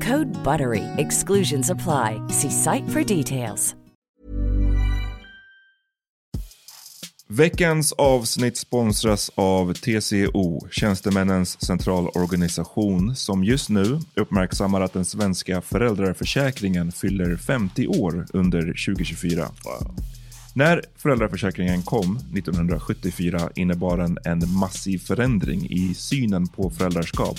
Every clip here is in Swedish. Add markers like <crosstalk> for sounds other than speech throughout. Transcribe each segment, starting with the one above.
Code BUTTERY. Exclusions apply. See site for details. Veckans avsnitt sponsras av TCO, Tjänstemännens centralorganisation, som just nu uppmärksammar att den svenska föräldraförsäkringen fyller 50 år under 2024. Wow. När föräldraförsäkringen kom 1974 innebar den en massiv förändring i synen på föräldraskap.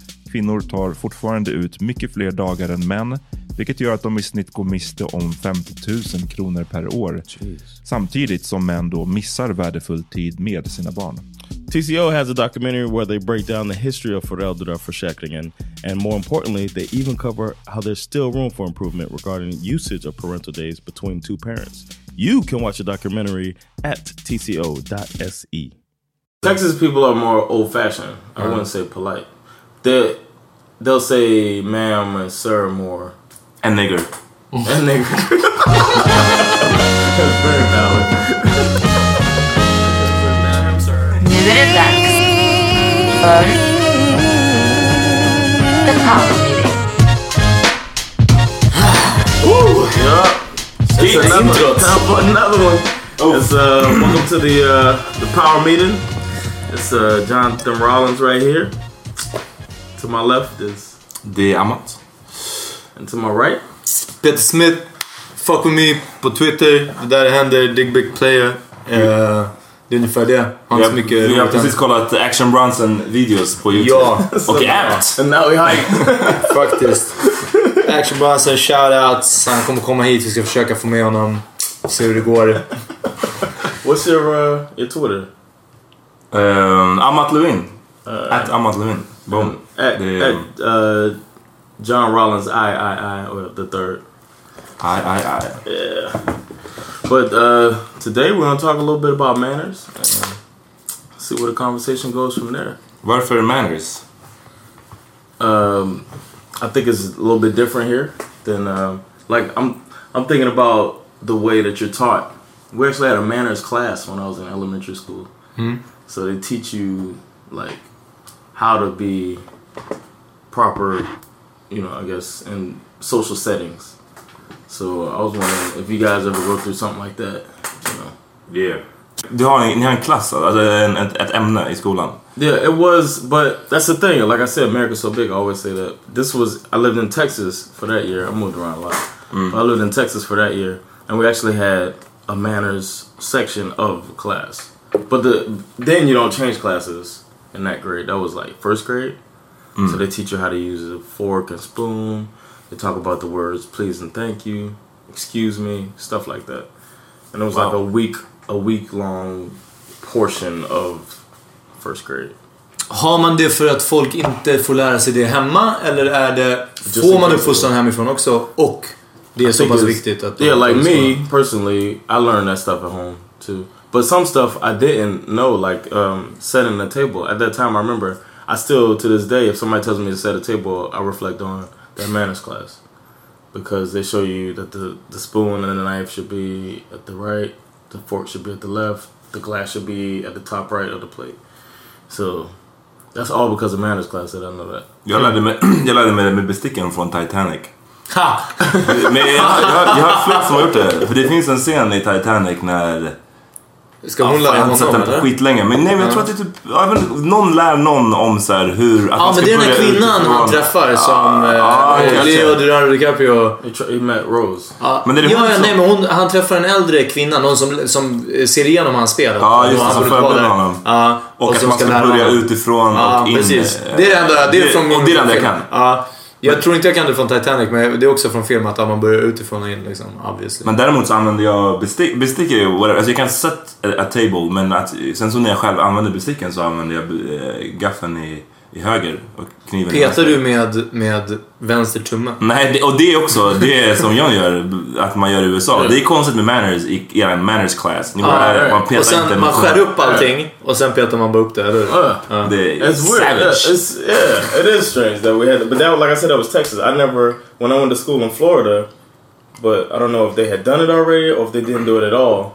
Kvinnor tar fortfarande ut mycket fler dagar än män, vilket gör att de i snitt går miste om 50 000 kronor per år. Jeez. Samtidigt som män då missar värdefull tid med sina barn. TCO has a documentary where they break down the history of föräldraförsäkringen and more importantly, they even cover how there's still room for improvement regarding usage of parental days between two parents. You can watch the documentary at tco.se. Texas people are more old fashioned. I uh -huh. wouldn't say polite. They they'll say ma'am and sir more. And nigger. and nigger. <laughs> That's very valid. Nu är det dags för The Power Meeting. Woo! Yeah. It's another, time for another one. Oh. It's, uh, welcome to the uh, the Power Meeting. It's uh, Jonathan Rollins right here. To my left is... Det är Amat. And to my right? Peter Smith. Fuck with me på Twitter. Där det händer Dig Big Player. Uh, det är ungefär det. Har inte så mycket Vi har precis kollat Action Bronson videos på YouTube. Ja. <laughs> Och Amat. And now we hype. <laughs> Faktiskt. Action Bronson, shoutouts. Han kommer komma hit. Vi ska försöka få med honom. Se hur det går. What's your, uh, your Twitter? Um, Amat Levin. Uh, At Amat Levin. Boom. At, at uh, John Rollins, I, I, I, or the third. I, I, I. Yeah. But uh, today we're going to talk a little bit about manners and see where the conversation goes from there. Varför manners? Um, I think it's a little bit different here than uh, like I'm. I'm thinking about the way that you're taught. We actually had a manners class when I was in elementary school. Hmm? So they teach you like how to be proper, you know, I guess, in social settings. So I was wondering if you guys ever go through something like that, you know. Yeah. Du har, ni har en klass, alltså en, ett, ett ämne i skolan? Yeah, it was, but that's the thing. Like I said, America's so big. I always say that. This was, I lived in Texas for that year. I moved around a lot. Mm. I lived in Texas for that year. And we actually had a manners section of class. But the then you don't change classes in that grade. That was like first grade. So mm. they teach you how to use a fork and spoon. They talk about the words please and thank you, excuse me, stuff like that. And it was like a week a week long portion of first grade. Har man det för att folk inte får lära sig det hemma? Eller är det... Just Får in man uppfostran hemifrån också? Och det är I så pass viktigt att... yeah, like me personally, I learned that stuff at home too. But some stuff I didn't know, like um, setting the table. At that time, I remember I still to this day, if somebody tells me to set a table, I reflect on that manners class because they show you that the the spoon and the knife should be at the right, the fork should be at the left, the glass should be at the top right of the plate. So that's all because of manners class that I know that. Jag lärde mig, jag lärde mig med besticken från Titanic. Ha! Men jag, jag, har- jag har flera som har gjort det. För det finns en scen i Titanic när... Ska Ja, hon lära jag har sett honom den på skitlänge. Men nej, men jag tror att det är typ... Ja, men, någon lär någon om så här hur... Att Ja, men ska det är den här kvinnan han träffar som... ja, eh. Leonardo DiCaprio. He met Rose. Ja, Men det är det ja, ja, nej, men hon, han träffar en äldre kvinna, någon som, som ser igenom hans spel. Ja, just det, som förbereder honom. Ja, Och, att som man ska lära börja honom. utifrån och in. precis. eh, Det är det enda, det är från min och det är det enda jag kan. Jag tror inte jag kan det från Titanic, men det är också från film att man börjar utifrån och in liksom, obviously. Men däremot så använder jag bestick. Bestick är ju whatever. Alltså jag kan set a, a table men att, sen så när jag själv använder besticken så använder jag eh, gaffeln i, i höger och kniven i Petar du med, med vänster tumme? Nej, det, och det är också det som jag gör, att man gör i USA. Det är konstigt med manners i er manners class. Ni bara, Ja, man petar och sen inte man skär upp allting och sen petar man bara upp det, eller hur? Uh, Ja. Det är It's weird. savage. Yeah, it's yeah, it is strange that we had, but that like I said, that was Texas. I never when I went to school in Florida, but I don't know if they had done it already or if they didn't do it at all.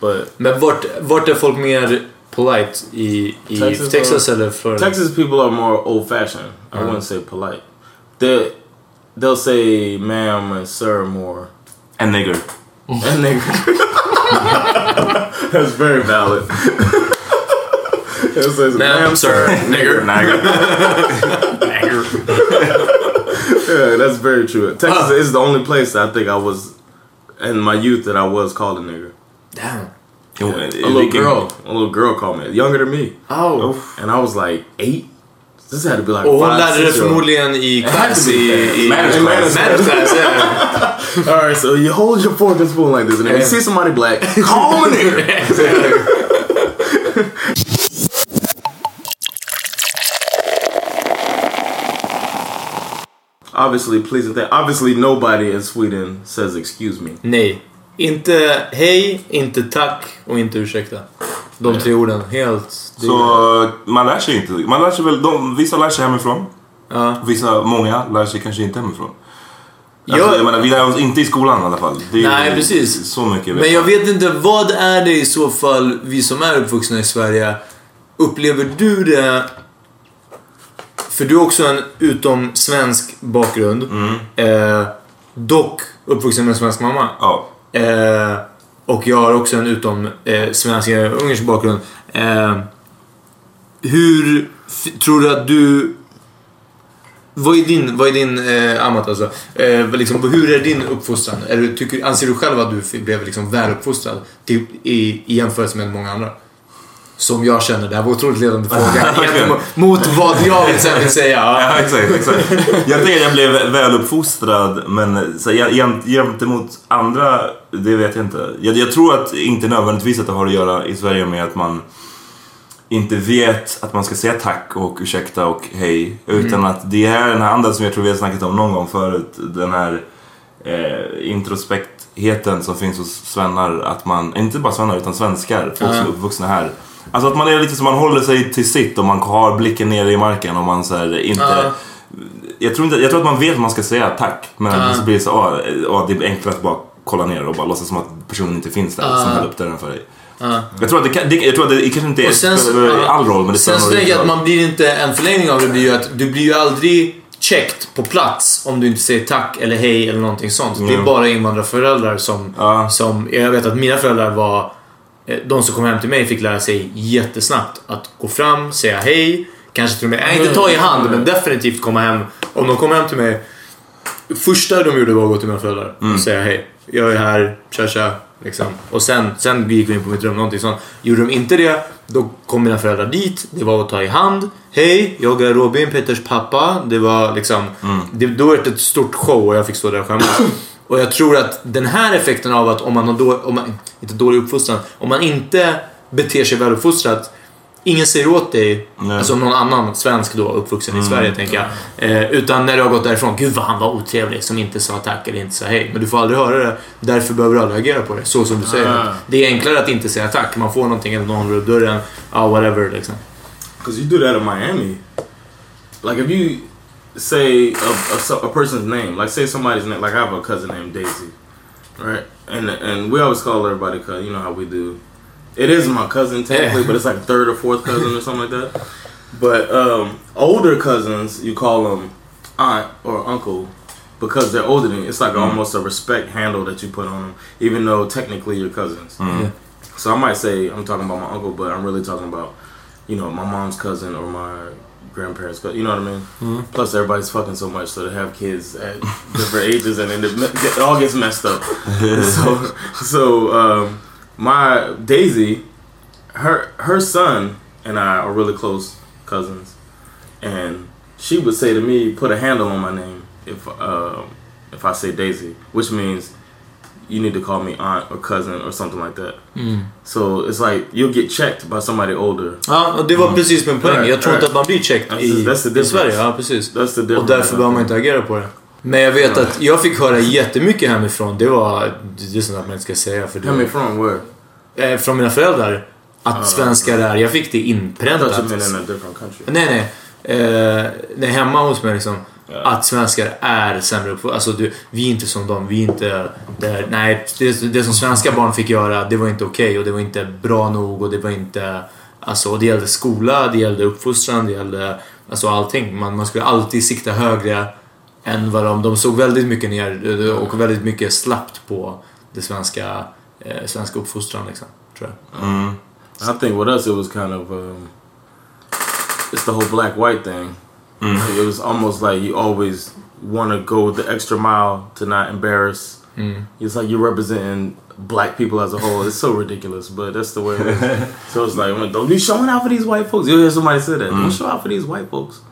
But Men vart, vart är folk mer polite? I, i Texas Texas, or- eller Florida? Texas people are more old fashioned. I uh-huh. wouldn't say polite. They they'll say ma'am and sir more. En nigger. And nigger. <laughs> That's very valid. it says ma'am, sir, nigger. <laughs> Nigger. Yeah, that's very true. Texas is the only place that I think I was in my youth that I was called a nigger. Damn. A little girl, a little girl called me, younger than me, Oh. and I was like eight. This had to be like Och hon lärde det six year förmodligen i It had klass to be i... i Manners class. Class, yeah. <laughs> All right, so you hold your fork and spoon like this, and if you see somebody black, call a nigger. <laughs> Obviously, please and thank. Obviously, nobody in Sweden says excuse me. Nej. Inte hej, inte tack och inte ursäkta. De tre orden. Helt... Så man lär sig inte. Man lär sig väl, de, vissa lär sig hemifrån. Ja. Vissa, många lär sig kanske inte hemifrån. Jag- Alltså, jag menar, vi lär oss inte i skolan i alla fall. Nej, precis. Så mycket Men jag vet inte, vad är det i så fall, vi som är uppvuxna i Sverige, upplever du det... För du har också en utom svensk bakgrund. Eh, dock uppvuxen med en svensk mamma. Ja. Eh, och jag har också en utom eh, svensk ungersk bakgrund. Eh, hur tror du att du... Vad är din, vad är din eh, amat alltså? Eh, liksom, hur är din uppfostran? Är du, tycker, anser du själv att du blev liksom väluppfostrad till, i, i jämförelse med många andra? Som jag känner, det här var otroligt ledande fråga <laughs> mot vad jag vill sen vill säga. Ja, exakt, exakt. Jag tänker att jag blev väluppfostrad, men så, jämt- gentemot andra, det vet jag inte. Jag, jag tror att inte nödvändigtvis att det har att göra i Sverige med att man inte vet att man ska säga tack och ursäkta och hej. Utan att det är den här andra som jag tror vi har snackat om någon gång förut. Den här eh, introspektheten som finns hos svennar. Att man, inte bara svennar utan svenskar, folk som är uppvuxna här. Alltså att man är lite som man håller sig till sitt och man har blicken nere i marken och man så här, inte... Ja. Jag, tror inte, jag tror att man vet att man ska säga tack. Men så blir det så, ah, ah, det är enklare att bara kolla ner och bara låtsas som att personen inte finns där som höll upp dörren för dig. Jag tror att det, jag tror att det kanske inte är, sen, spelar all roll men det sen så tänker jag att man blir inte, en förlängning av det blir ju att du blir ju aldrig checked på plats om du inte säger tack eller hej eller någonting sånt. Det är bara invandrarföräldrar som, Ja. som... Jag vet att mina föräldrar var... eh, De som kom hem till mig fick lära sig jättesnabbt att gå fram, säga hej, kanske till och med, nej, inte ta i hand, men definitivt komma hem. Om de kom hem till mig, första de gjorde var att gå till mina föräldrar och säga hej. Jag är här, tja tja, Liksom. Och sen, sen gick vi in på mitt rum, någonting sånt. Gjorde de inte det, då kom mina föräldrar dit. Det var att ta i hand. Hej, jag är Robin, Peters pappa. Det var liksom... Det, då var det ett stort show och jag fick stå där och skämmas. Och jag tror att den här effekten av att om man har då, om man, inte dålig uppfostran, om man inte beter sig väluppfostrat Ingen säger åt dig, alltså någon annan svensk då uppvuxen i Sverige tänker jag. Eh, utan när du har gått därifrån, gud vad han var otrevlig som inte sa tack eller inte sa hej. Men du får aldrig höra det, därför behöver du aldrig agera på det. Så som du säger. Ah. Det är enklare att inte säga tack. Man får någonting eller någon upp dörren. Ja, whatever liksom. Because you do that in Miami. Like if you say a, a, a person's name, like say somebody's name, like I have a cousin named Daisy, right? And and we always call everybody cousin. You know how we do. It is my cousin technically, Yeah. but it's like third or fourth cousin or something like that. But um, older cousins, you call them aunt or uncle because they're older than you. It's like almost a respect handle that you put on them, even though technically you're cousins. Yeah. So I might say I'm talking about my uncle, but I'm really talking about, you know, my mom's cousin or my grandparents' cousin. You know what I mean? Plus, everybody's fucking so much, so to have kids at different ages, and then it, it all gets messed up. <laughs> so, so um, my Daisy, her her son and I are really close cousins, and she would say to me, "Put a handle on my name if uh, if I say Daisy," which means you need to call me aunt or cousin or something like that. So it's like you'll get checked by somebody older. Ja, och det var precis min poäng. Jag tror inte att man blir checked That's i, the- that's the i difference. Sverige. Ja, precis. That's the Och difference. därför behöver man inte agera på det. Men jag vet att jag fick höra jättemycket hemifrån. Det var... Det är sånt att man inte ska säga för det. Hemifrån where? Eh, från mina föräldrar. Att svenskar är... Jag fick det inpräntat. you meant in a different country. Nej, nej. Eh, nej, hemma hos mig liksom. Att svenskar är sämre uppfostrade. Alltså, du, vi är inte som dem. Vi är inte... Där, nej, det, det som svenska barn fick göra, det var inte okej och det var inte bra nog och det var inte... Alltså, det gällde skola, det gällde uppfostran, det gällde alltså allting. Man, man skulle alltid sikta högre än vad de... De såg väldigt mycket ner eh, och väldigt mycket slappt på det svenska, eh, svenska uppfostran liksom. Tror jag. I think with us it was kind of um, it's the whole black white thing. It was almost like you always want to go the extra mile to not embarrass. Mm. It's like you're representing black people as a whole. It's so ridiculous, but that's the way it is. <laughs> so it's like, don't be showing out for these white folks. You'll hear somebody say that. Don't mm. show out for these white folks.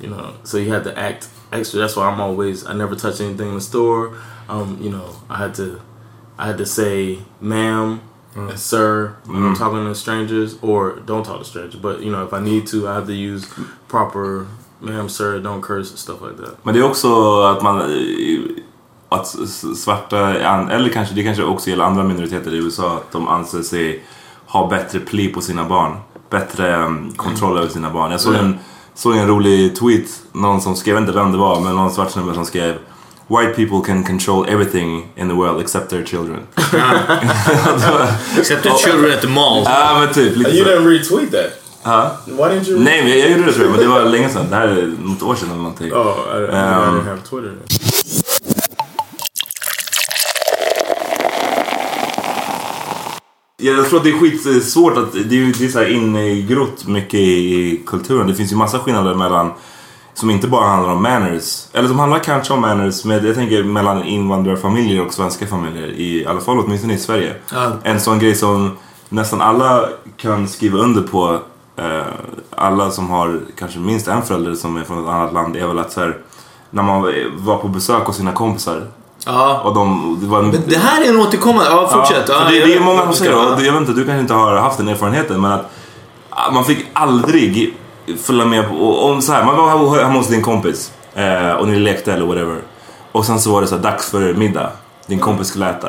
You know, so you had to act extra. That's why I'm always. I never touch anything in the store. Um, you know, I had to, I had to say, "ma'am," mm. and "sir" when I'm talking to strangers, or don't talk to strangers. But you know, if I need to, I have to use proper "ma'am," "sir," don't curse and stuff like that. Men det är också att man... Att svarta, eller kanske det kanske också gäller andra minoriteter i USA, att de anser sig ha bättre pli på sina barn. Bättre um, kontroll över sina barn. Jag såg en, såg en rolig tweet, någon som skrev, jag vet inte vem det var, men någon svart snubbe som skrev White people can control everything in the world except their children. <laughs> <laughs> Except the children at the mall. Ja men typ, lite så. didn't retweet that. Ja. Why didn't you? Nej men jag, gjorde det tror jag, men det var länge sedan. Det här är något år sedan eller någonting. Oh, I, I, Um, have Twitter. Ja, Jag tror att det är skitsvårt att det är, det är så här ingrott mycket i kulturen. Det finns ju massa skillnader mellan som inte bara handlar om manners. Eller som handlar kanske om manners, men jag tänker mellan invandrarfamiljer och svenska familjer. I alla fall åtminstone i Sverige. Ja. En sån grej som nästan alla kan skriva under på. Eh, alla som har kanske minst en förälder som är från ett annat land är väl att så här, när man var på besök hos sina kompisar. Ja. Och de, det var en, det här är en återkommande... Ja, fortsätt. Ja, det, det är många som säger det. Jag vet inte, du kanske inte har haft den erfarenheten men att ah, man fick aldrig följa med på, om så här, man var hemma hos din kompis eh, och ni lekte eller whatever. Och sen så var det så här, dags för middag. Din kompis skulle äta.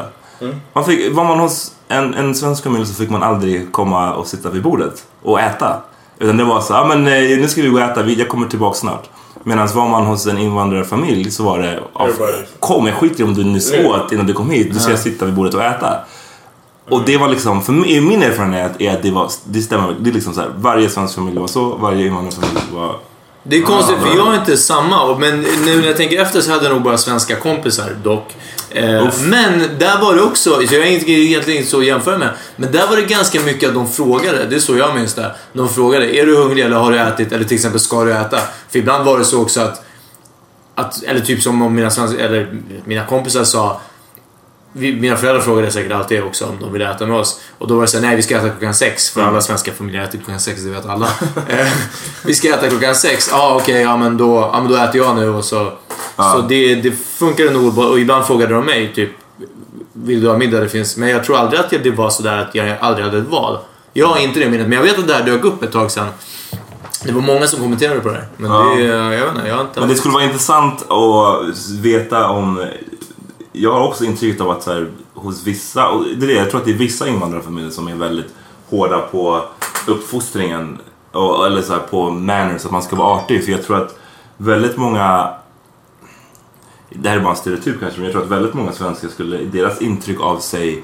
Man fick, var man hos en, en svensk familj så fick man aldrig komma och sitta vid bordet och äta. Utan det var så, ah, men eh, nu ska vi gå och äta, Vi- jag kommer tillbaka snart. Medan var man hos en invandrarfamilj så var det, Everybody. kom jag skiter om du nyss åt innan du kom hit, du ska sitta vid bordet och äta. Och det var liksom, för mig, min erfarenhet är att det var, det stämmer, det är liksom så här, varje svensk familj var så, varje invandrarfamilj var... Det är konstigt för jag är inte samma. Men nu när jag tänker efter så hade jag nog bara svenska kompisar dock. Eh, men där var det också, så jag har inte- egentligen inte så att jämföra med. Men där var det ganska mycket att de frågade, det är så jag minns det. De frågade, är du hungrig eller har du ätit? Eller till exempel, ska du äta? För ibland var det så också att, att eller typ som om mina, svenska, eller mina kompisar sa mina föräldrar frågade säkert alltid också om de ville äta med oss. Och då var det såhär, nej vi ska äta klockan sex. För alla svenska familjer äter klockan sex, det vet alla. <laughs> Eh, vi ska äta klockan sex. Ja ah, okej, ja, men då, ja men då äter jag nu och så. Så det, det funkade nog. Och ibland frågade de mig typ, vill du ha middag? Det finns. Men jag tror aldrig att det var sådär att jag aldrig hade ett val. Jag har inte det minnet, men jag vet att det här dök upp ett tag sedan. Det var många som kommenterade på det här. Men Ja. det, jag vet inte, jag inte... Men det skulle vara intressant att veta om... Jag har också intrycket av att så här, hos vissa, och det är det, jag tror att det är vissa invandrarfamiljer som är väldigt hårda på uppfostringen. Och, eller så här, på manners, att man ska vara artig. För jag tror att väldigt många... Det här är bara en stereotyp kanske, men jag tror att väldigt många svenskar skulle... Deras intryck av sig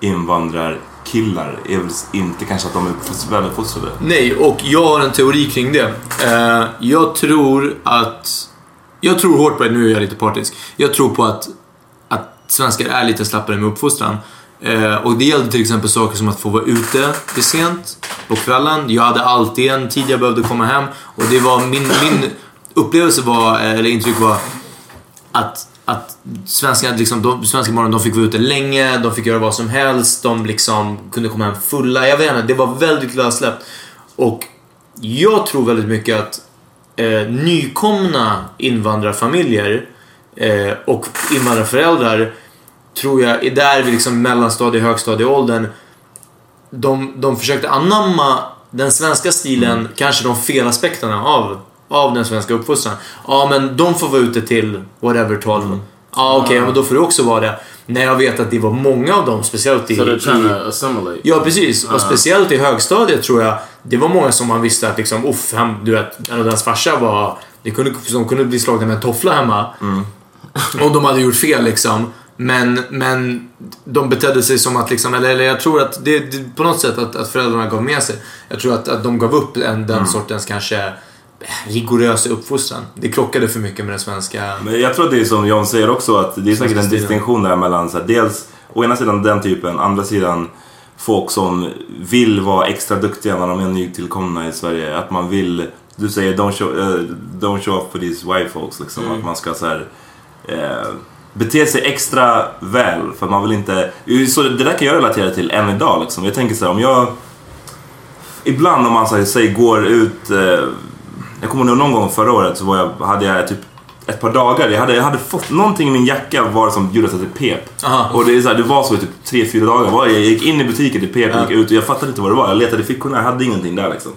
invandrarkillar är väl inte kanske att de är väluppfostrade. Nej, och jag har en teori kring det. Eh, jag tror att... Jag tror hårt på det, nu är jag lite partisk. Jag tror på att, att svenskar är lite slappare med uppfostran. Eh, och det gällde till exempel saker som att få vara ute till sent på kvällen. Jag hade alltid en tid jag behövde komma hem. Och det var min, min upplevelse var, eh, eller intryck var att, att svenska, liksom, de, svenska barnen de fick vara ute länge, de fick göra vad som helst, de liksom kunde komma hem fulla. Jag vet inte, det var väldigt lössläppt. Och jag tror väldigt mycket att eh, nykomna invandrarfamiljer eh, och invandrarföräldrar tror jag är där vid liksom mellanstadie högstadieåldern. De, de försökte anamma den svenska stilen, kanske de fel aspekterna av, av den svenska uppfostran. Ja, men de får vara ute till whatever 12. Ja, okej, men då får du också vara det. När jag vet att det var många av dem, speciellt i... Trying i to assimilate. Ja, precis. Och speciellt i högstadiet tror jag det var många som man visste att liksom, uff, han, du vet, en av deras farsa var... Det kunde, de kunde bli slagna med en toffla hemma. Om de hade gjort fel liksom. Men, men de betedde sig som att liksom, eller, eller jag tror att det, det på något sätt att, att föräldrarna gav med sig. Jag tror att, att de gav upp en, den sortens kanske rigorösa uppfostran. Det krockade för mycket med den svenska... Men jag tror att det är som John säger också att det är säkert en distinktion där mellan så här, dels å ena sidan den typen, andra sidan folk som vill vara extra duktiga när de är nytillkomna i Sverige. Att man vill, du säger don't show, eh, don't show off for these white folks liksom. Att man ska så här, eh, bete sig extra väl för man vill inte... Så det där kan jag relatera till än idag liksom. Jag tänker så här, om jag... Ibland om man så här, säg, går ut... Eh, jag kommer ihåg någon gång förra året så var jag, hade jag typ ett par dagar. Jag hade, jag hade fått någonting i min jacka var som gjorde att det pep. Aha. Och det, är så här, det var så i typ tre fyra dagar. Jag gick in i butiken, det pep, gick ut och jag fattade inte vad det var. Jag letade i fickorna, jag hade ingenting där liksom.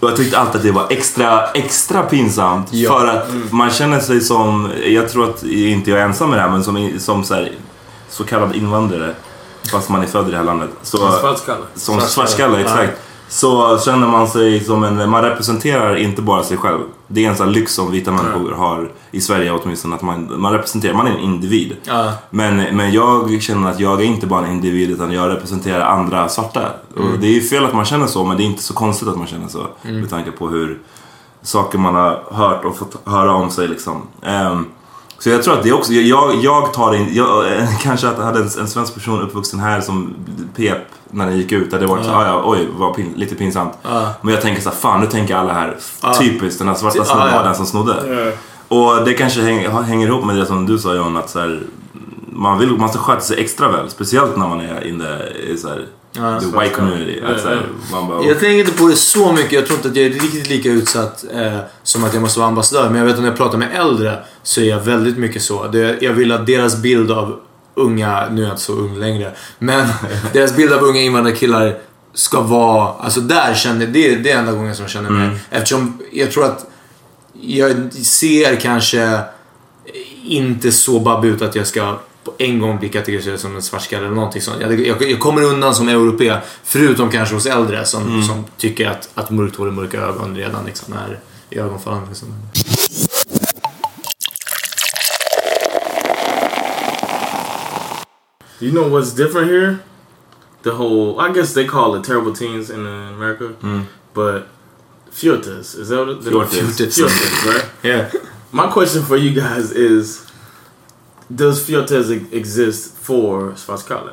Och jag tyckte alltid att det var extra, extra pinsamt. Ja. För att man känner sig som, jag tror att inte jag är ensam med det här, men som, som så, här, så kallad invandrare. Fast man är född i det här landet. Så, Svartskalle. som svartskalle, exakt. Så känner man sig som en, man representerar inte bara sig själv. Det är en sån lyx som vita människor har i Sverige åtminstone. Att man, man representerar, man är en individ. Ja. Men, men jag känner att jag är inte bara en individ utan jag representerar andra svarta. Och det är ju fel att man känner så men det är inte så konstigt att man känner så. Med tanke på hur saker man har hört och fått höra om sig liksom. Ehm, så jag tror att det också, jag, jag tar in, jag, eh, <laughs> kanske att jag hade en, en svensk person uppvuxen här som pep när den gick ut. Det var så, ah, ja, oj, var pin, lite pinsamt. Men jag tänker så här, fan nu tänker alla här, typiskt den här svarta snubben var den som snodde. Och det kanske hänger, hänger ihop med det som du sa John, att så här, man, vill, man ska sköta sig extra väl. Speciellt när man är in the, i så här, the white community. Att, så här, man bara, Jag tänker inte på det så mycket. Jag tror inte att jag är riktigt lika utsatt eh, som att jag måste vara ambassadör. Men jag vet att när jag pratar med äldre så är jag väldigt mycket så. Det, jag vill att deras bild av unga, nu är jag inte så ung längre, men <laughs> deras bild av unga invandrarkillar ska vara, alltså där känner, det, det är enda gången som jag känner mig. Eftersom jag tror att jag ser kanske inte så babb ut att jag ska på en gång bli kategoriserad som en svartskalle eller någonting sånt. Jag, jag, jag kommer undan som europé, förutom kanske hos äldre som, som tycker att, att mörkt hår och mörka ögon redan liksom är i ögonfallande. Liksom. You know what's different here? The whole, I guess they call it terrible teens in America, but Fjortes, is that what it Fjortes. Fjortes, right? <laughs> Yeah. My question for you guys is, does Fjortes e- exist for Svartskalle?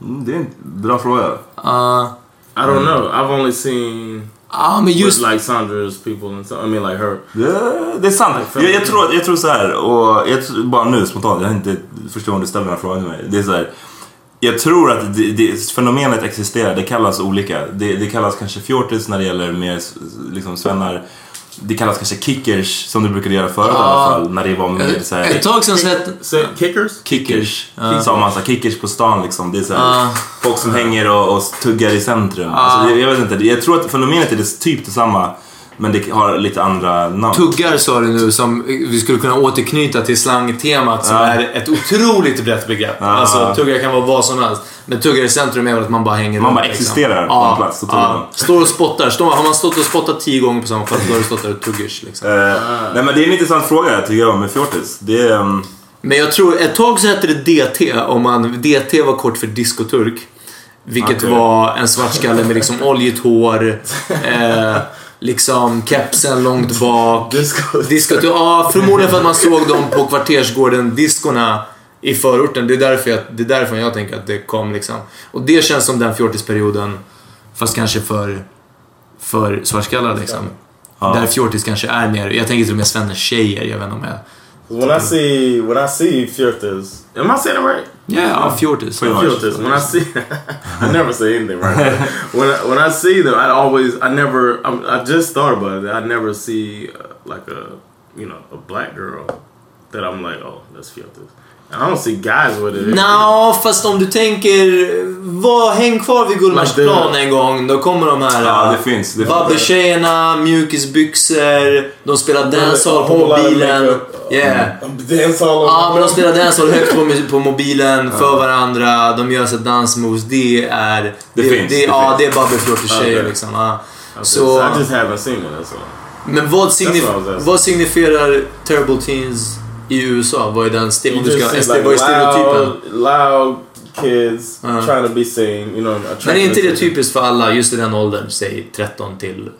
Mm, Det är en bra fråga. Uh, I don't know. I've only seen Ja, men just... With like Sandra's people and so, I mean like her. Det, det är sant. Jag, jag, tror, jag tror så här, och jag, bara nu spontant, jag har inte förstår om du ställer den här frågan till mig. Det är så här, jag tror att det, det, fenomenet existerar, det kallas olika. Det, det kallas kanske fjortis när det gäller mer liksom svennar. Det kallas kanske kickers som det brukade göra förut i alla fall. När det var mer så här, Ett tag sedan sett... Kickers? Kickers. Sa man så här, kickers på stan liksom. Det är så här, Ja. folk som hänger och, och tuggar i centrum. Alltså, det, jag vet inte, jag tror att fenomenet är det, typ detsamma. Men det har lite andra namn. Tuggar sa du nu som vi skulle kunna återknyta till slangtemat som Ja. är ett otroligt brett begrepp. Ja. Alltså tuggar kan vara vad som helst. Men tuggar i centrum är väl att man bara hänger Man bara existerar på en plats ja. Står och spottar. Står, har man stått och spottat tio gånger på samma plats då har du stått där och tuggers liksom. Eh, nej men det är en intressant fråga tycker jag med fjortis. Det är... ehm, Men jag tror, ett tag så hette det DT. Om man, DT var kort för diskoturk. Vilket Okej. var en svartskalle med liksom oljigt hår. Eh, liksom kepsen långt <laughs> bak. Disco, ja, förmodligen för att man såg dem på kvartersgården, diskorna i förorten. Det är därför jag, det är därför jag tänker att det kom liksom. Och det känns som den fjortisperioden, fast kanske för, för svartskallar liksom. Där fjortis kanske är mer, jag tänker till och med svenners tjejer, jag vet inte om jag... When I see when I see fjortis, Am I saying it right? Ja, yeah, fjortis. Filters. When I see, <laughs> I never say anything right. <laughs> when I, when I see them, I always, I never, I'm, I just thought about it. I never see uh, like a, you know, a black girl that I'm like, oh, that's filters. I don't see guys with it. Nå, fast om du tänker, var, häng kvar vid Gullmarsplan en gång. Då kommer de här Ja, äh, det finns. Det Babbeltjejerna, mjukisbyxor, de spelar dancehall på mobilen. Yeah. dance all Ja, men de spelar dancehall högt på, på mobilen för varandra. De gör så dance-moves. Det är... Det finns, Det, det ja, finns. det är babbelflörter-tjejer Okay. liksom. Ja. Okay, so I just haven't seen it. That's all. men vad, signif asking. vad signifierar Terrible Teens i USA? Vad är den sti- om You du ska, just see vad är stereotypen? loud, loud kids Uh. trying to be seen. You know, Men är inte det typiskt för alla just i den åldern? Säg 13 till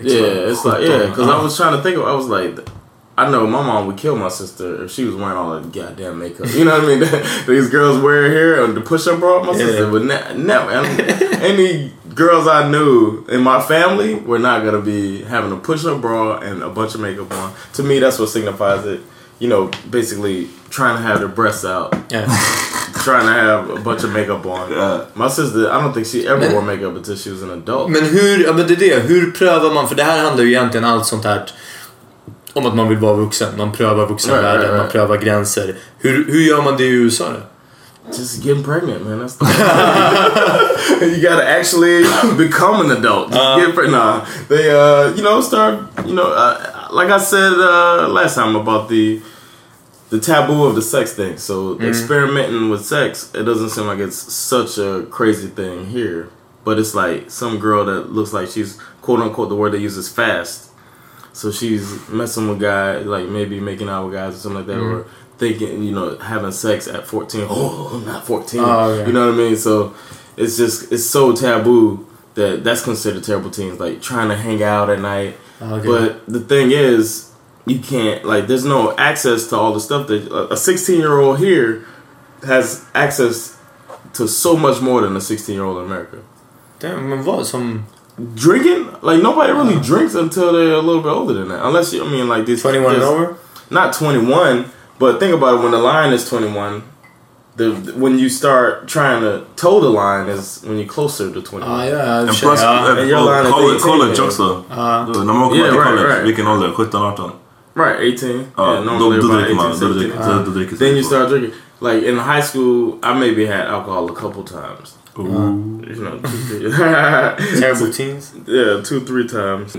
liksom, Yeah, it's like yeah, because. I was trying to think. Of, I was like, I know my mom would kill my sister if she was wearing all that goddamn makeup. You know what I mean? <laughs> These girls wear here and the push-up bra. My sister would ne- never. and any girls I knew in my family were not gonna be having a push-up bra and a bunch of makeup on. To me, that's what signifies it. You know, basically trying to have their breasts out, Yeah. <laughs> trying to have a bunch of makeup on. Yeah. My sister, I don't think she ever Men- wore makeup until she was an adult. Men hur, ja men det är det. Hur prövar man? För det här handlar ju egentligen allt sånt här om att man vill vara vuxen. Man prövar vuxenvärlden, Right, right, right. man prövar gränser. Hur, hur gör man det i USA då? Just getting pregnant, man. That's the <laughs> you gotta actually become an adult. Just get pregnant. Nah, they uh, you know, start. You know, uh, like I said uh, last time about the the taboo of the sex thing. So experimenting with sex, it doesn't seem like it's such a crazy thing here. But it's like some girl that looks like she's quote unquote the word they use is fast. So she's messing with guys, like maybe making out with guys or something like that, or thinking, you know, having sex at 14. Oh, I'm not 14. Oh, okay. You know what I mean? So it's just, it's so taboo that that's considered terrible teens, like trying to hang out at night. Oh, okay. But the thing is, you can't, like, there's no access to all the stuff that a 16 year old here has access to so much more than a 16 year old in America. Det, men vad som... Drinking, like nobody really drinks until they're a little bit older than that. Unless you, I mean, like this 21 and over? Not 21, but think about it. When the line is 21, the when you start trying to toe the line is when you're closer to 21. Ja, ja, En ja. plus, ja. eh, And your line is college, uh-huh. college yeah. också. Ja. Då, när man kommer Yeah, till right, college, right. vilken ålder? 17, 18? Right, 18. Ja, yeah, då, då dricker man. 18, Då 16. dricker, då, då dricker Then you start drinking. Like in high school, I maybe had alcohol a couple times. Uh-huh. You know, two, three. <laughs> Terrible teens. yeah, two, three times.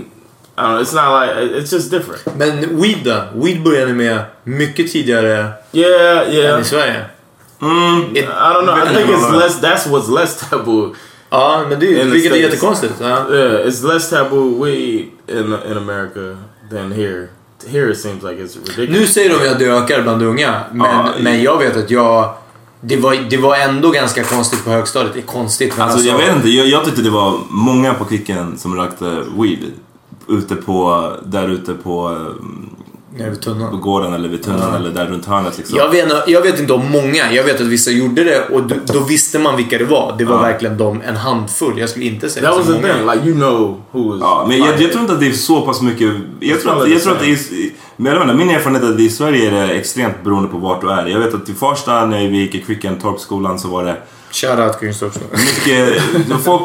I don't know. It's not like it's just different. Men weed då? Weed började ni med mycket tidigare Yeah, än yeah. i Sverige. Mm, I don't know. I think it's less. That's what's less taboo. Ja, men det, vilket är jättekonstigt. Ja. Yeah, it's less taboo weed in in America than here. Here it seems like it's ridiculous. Nu säger de att det ökar bland unga, men, Ja, men jag vet att jag... Det var, det var ändå ganska konstigt på högstadiet. Det är konstigt men Alltså jag vet inte, jag, jag tyckte det var många på Kicken som rökte weed. Ute på, där ute på, Nere vid tunnan. på gården eller vid tunneln Ja. eller där runt hörnet liksom. Jag vet, jag vet inte om många. Jag vet att vissa gjorde det och då, då visste man vilka det var. Det var Ja. verkligen de, en handfull. Jag skulle inte säga That was så the många. thing. Like you know who. Ja, men jag, jag tror inte att det är så pass mycket... Jag tror att, jag tror att det är... Men jag inte, min erfarenhet är att i Sverige är det extremt beroende på vart du är. Jag vet att i Farsta när vi gick i Kvicken, Torpsskolan, så var det Shoutout Kungstorpsskolan. mycket... <laughs> folk,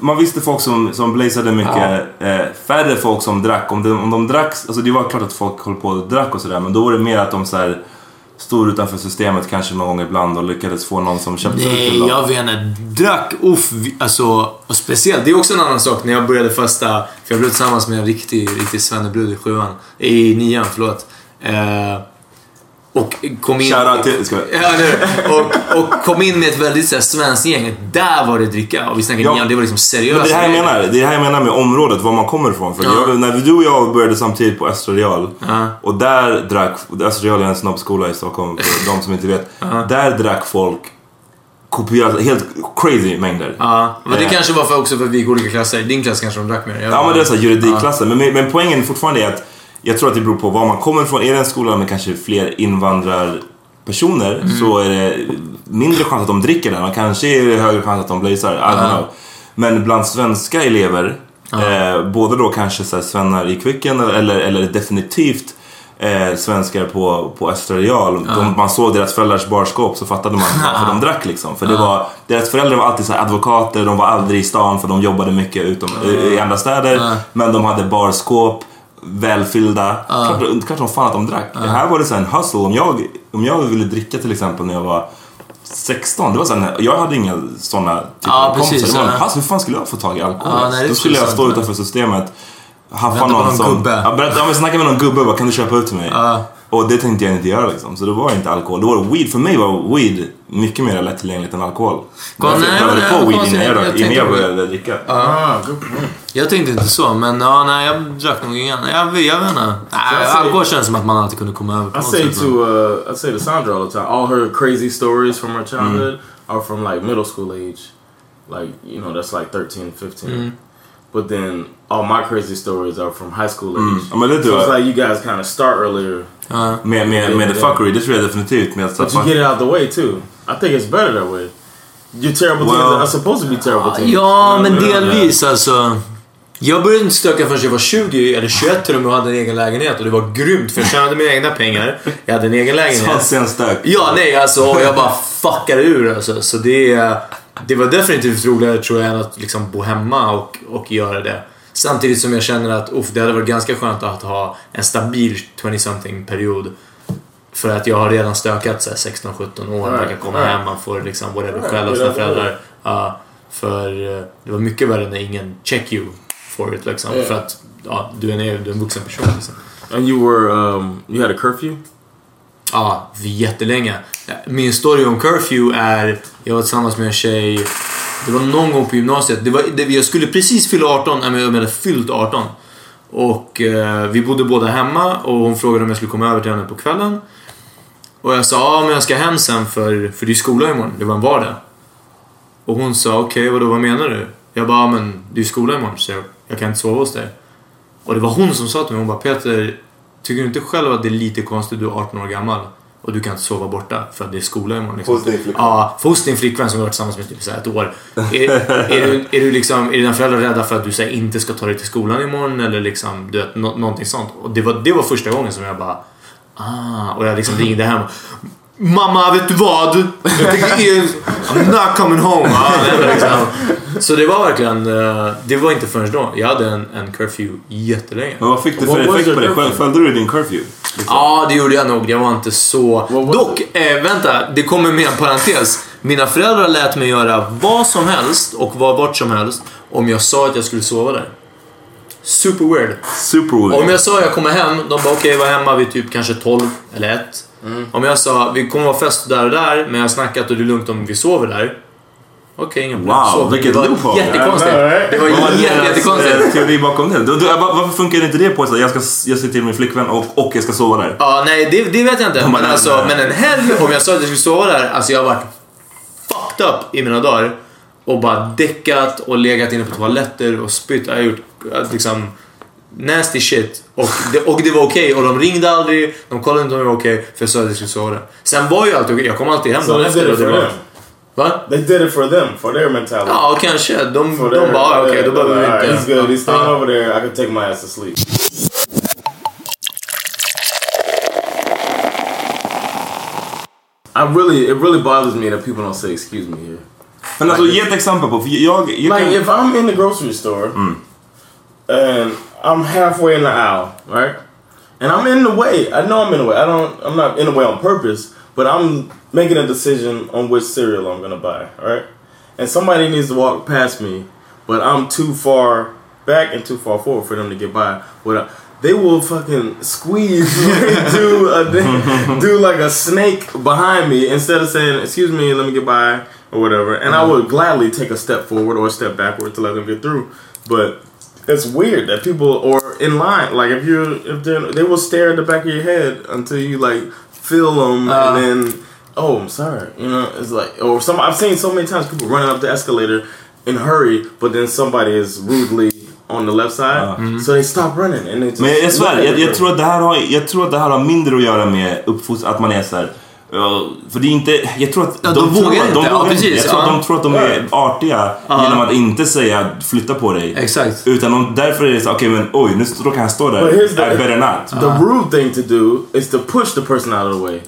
man visste folk som, som blazade mycket. Eh, färre folk som drack. Om de, om de drack... Alltså det var klart att folk höll på och drack och sådär. Men då var det mer att de så här, stod utanför systemet kanske någon gång ibland och lyckades få någon som köpte ut Nej, dem. jag vet inte. Drack, uff. Alltså, och speciellt. Det är också en annan sak när jag började festa. För jag blev tillsammans med en riktig, riktig svennebrud i sjuan. I nian, förlåt. Eh, och kom in... Shoutout till... Ska jag, Ja. Och, och kom in med ett väldigt så här, svenskt gäng. Där var det dricka. Och vi snackade Ja. nian, det var liksom seriösa Men det här jag menar, det är det här jag menar med området, var man kommer ifrån. För Ja. jag, när du och jag började samtidigt på Östra Real Ja. och där drack, Östra Real är en snobbskola i Stockholm för de som inte vet. Där drack folk kopierat, helt crazy mängder. Ja, men det Eh. kanske var för också för att vi gick olika klasser. Din klass kanske de drack mer. Ja men det är så Ja. juridikklassen. Men, men poängen fortfarande är att jag tror att det beror på var man kommer ifrån. Är det en skola med kanske fler invandrarpersoner Mm. så är det mindre chans att de dricker där. Man kanske är det högre chans att de blazar. I don't know. Men bland svenska elever, eh, både då kanske så här, svennar i Kvicken eller, eller definitivt eh, svenskar på, på Östra Real. De, man såg deras föräldrars barskåp så fattade man <laughs> varför de drack liksom. För det var, deras föräldrar var alltid så advokater, de var aldrig i stan för de jobbade mycket utom, i andra städer. Men de hade barskåp, välfyllda. Klart, klart som fan att de drack. Här var det så här en hustle. Om jag, om jag ville dricka till exempel när jag var 16, det var så här, jag hade inga sådana typer av kompisar. precis, Det var en hustle. Hur fan skulle jag få tag i alkohol? Ja, nej, det Då skulle jag stå utanför systemet haffa någon någon som... gubbe. Ja, berätta, ja, men snacka med någon gubbe bara, kan du köpa ut till mig? Ja. Och det tänkte jag inte göra liksom. Så då var det inte alkohol. Då var det weed. För mig var weed mycket mer lättillgängligt än alkohol. Nej, jag prövade nej, på weed innan jag, Jag innan jag började dricka. Ah. Jag tänkte inte så, men ja, nej, jag drack nog ingen. Jag, jag vet inte. Säger- alkohol känns som att man alltid kunde komma över på I say sätt, to uh, I say to Sandra all the time. All her crazy stories from her childhood are from like middle school age, like you know that's like 13, 15. But then all my crazy stories are from high school age. Ja, men det So tror it's jag. like you guys kind of start earlier. Med, med, med the fuckery, det tror jag definitivt. Med att så but you get it out the way too. I think it's better that way. Your terrible Well- things are supposed to be terrible things. Ja, men You know? delvis alltså. Jag började inte stöka förrän jag var 20 eller 21 till och med och hade en egen lägenhet och det var grymt för jag tjänade mina egna pengar. Jag hade en egen lägenhet. sen stök. Ja, nej alltså och jag bara fuckade ur alltså. Så det, det var definitivt roligare tror jag än att liksom bo hemma och, och göra det. Samtidigt som jag känner att uff, det hade varit ganska skönt att ha en stabil 20-something period. För att jag har redan stökat så här 16-17 år. Man kan komma hem, man får liksom whatever skälla Ja, sina föräldrar. Ja, för eh, det var mycket värre när ingen check you for it liksom. För att ja, du är en, du är en vuxen person liksom. And you were um, you had a curfew. Ja, jättelänge. Min story om curfew är, jag var tillsammans med en tjej, det var någon gång på gymnasiet. Det var, det, jag skulle precis fylla 18, nej men jag hade fyllt 18. Och eh, vi bodde båda hemma och hon frågade om jag skulle komma över till henne på kvällen. Och jag sa, ja men jag ska hem sen för, för det är skola imorgon, det var en vardag. Och hon sa, okej vadå vad menar du? Jag bara, ja, men det är skola imorgon så jag, jag kan inte sova hos dig. Och det var hon som sa till mig, hon bara Peter, tycker du inte själv att det är lite konstigt, du är 18 år gammal och du kan inte sova borta för att det är skola imorgon? Liksom. Hos din flickvän? Ja, hos din flickvän som du har varit tillsammans med typ så ett år. Är, är, du, är, du liksom, är dina föräldrar rädda för att du så här, inte ska ta dig till skolan imorgon eller liksom, du vet, nå, någonting sånt? Och det var, det var första gången som jag bara Ah, och jag liksom ringde hem. Mamma, vet du vad? Jag tänker, I'm not coming home. Ja, liksom. Så det var verkligen, eh, det var inte förrän då. Jag hade en, en curfew jättelänge. Men vad fick du What för effekt på det? curfew? Följde du din curfew? Ja, det gjorde jag nog. Jag var inte så... Dock, eh, vänta. Det kommer med en parentes. Mina föräldrar lät mig göra vad som helst och var vart som helst om jag sa att jag skulle sova där. Super weird. Super Om weird. jag sa att jag kommer hem, de bara okej, var hemma vid typ kanske 12 eller 1. Om jag sa vi kommer vara fest där och där, men jag har snackat och det är lugnt om vi sover där. Okej, ingen problem. Wow, Så, vilket Det var loophole. jättekonstigt. Det var jätte- jättekonstigt. eh, teori bakom det? Du, du, var- varför funkar inte det på så att jag, ska, jag ser till min flickvän och, och jag ska sova där? Ja, nej, det, det vet jag inte. Men, alltså, men en helg, om jag sa att jag skulle sova där, alltså jag har varit fucked up i mina dagar. Och bara däckat och legat inne på toaletter och spytt. Jag har gjort, att liksom, nasty shit. Och det, och det var okej. Och de ringde aldrig, de kollade inte om det var okej. För jag sa att jag skulle sova det. Sen var ju allt okej. Jag kom alltid hem dagen efter. it det for var-. Va? They did it for them, for their mentality. Ja, kanske. De, For de their- bara, okej, yeah, då behöver vi alright, inte... He's good. He's staying Ja. Uh-huh. over there. I can take my ass to sleep. I really, it really bothers me that people don't say excuse me here. Men alltså ge ett exempel på, för jag... jag Like if I'm in the grocery store and I'm halfway in the aisle, right? And I'm in the way. I know I'm in the way. I don't. I'm not in the way on purpose, but I'm making a decision on which cereal I'm gonna buy, right? And somebody needs to walk past me, but I'm too far back and too far forward for them to get by. Without, they will fucking squeeze, <laughs> do a, <laughs> do like a snake behind me instead of saying, "Excuse me, let me get by" or whatever. And I mm-hmm. would gladly take a step forward or a step backward to let them get through. But it's weird that people or in line, like if you're if they're they will stare at the back of your head until you like feel them, and uh. then oh, I'm sorry, you know, it's like or some I've seen so many times people running up the escalator in a hurry, but then somebody is rudely on the left side, uh-huh. mm-hmm. so they stop running and they just Men jag look svär, at jag, the jag, person. tror att det här har, jag tror att det här har mindre att göra med uppfostran, att man är så här. Ja, För det är inte, jag tror att Ja, de tror, vågar att- inte. De Ja, vågar precis. inte. Jag tror att Ja. de tror att de är artiga genom att inte säga flytta på dig. Exakt. Utan de, därför är det så okej men oj nu råkar han stå där. I better not. The rude thing to do is to push the person out of the way.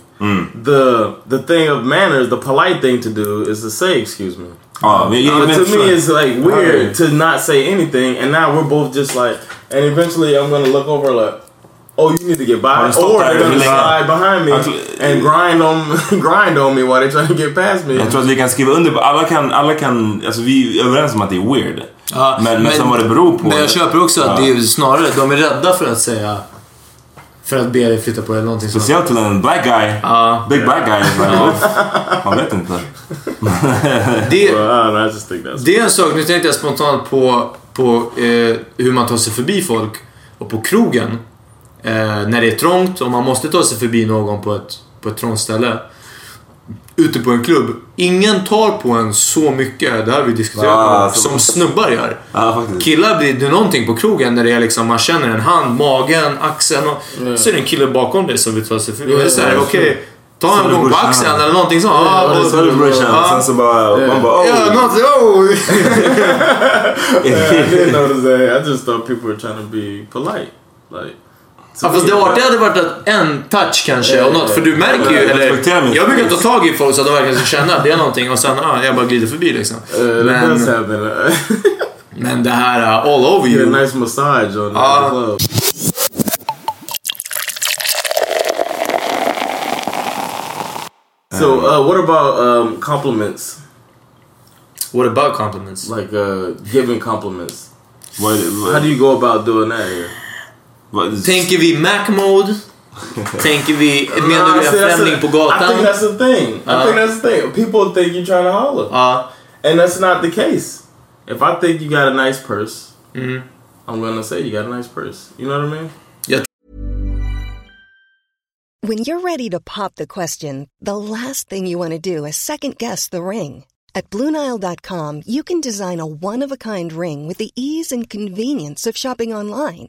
The the thing of manners, the polite thing to do is to say excuse me. Ja, men, Uh, men, to me, it's like weird Okay. to not say anything, and now we're both just like, and eventually I'm gonna look over like, oh, you need to get by, or they're gonna slide behind me Alltså- and grind on <laughs> grind on me while they're trying to get past me. Jag tror att vi kan skriva under på, alla kan, alla kan, alltså vi är överens om att det är weird. Ja, men, men, sen vad det beror på. Men jag köper också att Ja. det är snarare, de är rädda för att säga... För att be dig flytta på dig eller någonting sånt. Speciellt till en black guy. Ja. Big black guy. <laughs> Man vet inte. <laughs> Det, det är en sak, nu tänkte jag spontant på, på eh, hur man tar sig förbi folk. Och på krogen. Eh, när det är trångt och man måste ta sig förbi någon på ett, på ett trångt ställe. Ute på en klubb. Ingen tar på en så mycket, det här har vi diskuterat alltså. som snubbar gör. Faktiskt. Killar blir det någonting på krogen när det är liksom, man känner en hand, magen, axeln och så är det en kille bakom dig som vill ta sig förbi. Ja, det är såhär, ja, okej, ta Så en gång på så här. axeln eller någonting sånt. Ja, det så det brorsan. Sen så bara, man bara oh. Ja, något, oh. I didn't notice that. I just thought people were trying to be polite, like. Ja, fast det artiga hade varit att en touch kanske och något, för du märker ju, eller jag brukar ta tag i folk så att de verkligen ska känna att det är någonting och sen, ja, jag bara glider förbi liksom. That Men, <laughs> men det här uh, all over get a you. nice massage on Ah. the club. So, uh, what about um, compliments? What about compliments? Like uh, giving compliments. Vad, How do you go about doing that here? Vad, Tänker vi Mac-mode? <laughs> Tänker vi, menar Nah, du en främling the- på I think that's the thing. I think that's the thing. People think you're trying to holler, Ja. and that's not the case. If I think you got a nice purse, mm-hmm. I'm gonna say you got a nice purse. You know what I mean? Yeah. When you're ready to pop the question, the last thing you want to do is second guess the ring. At Bluenile.com, you can design a one of a kind ring with the ease and convenience of shopping online.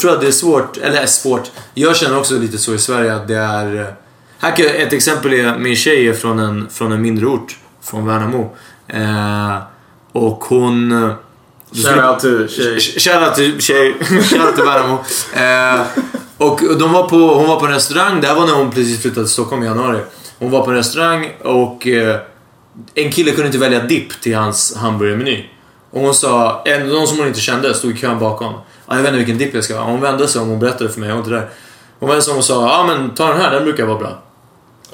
Tror att det är svårt, eller är svårt. Jag känner också lite så i Sverige att det är... Här kan, ett exempel är min tjej är från en, från en mindre ort. Från Värnamo. Eh, och hon... eh, Shout out to tjej. Shoutout till tjej. <laughs> Shoutout till Värnamo. Eh, och de var på, hon var på en restaurang. Det här var när hon precis flyttade till Stockholm i januari. Hon var på en restaurang och eh, en kille kunde inte välja dipp till hans hamburgermeny. Och hon sa, en, någon som hon inte kände stod i kön bakom. Jag vet inte vilken dipp jag ska ha. Hon vände sig om och berättade för mig, jag var inte där. Hon vände sig om och sa, ja men ta den här, den brukar vara bra.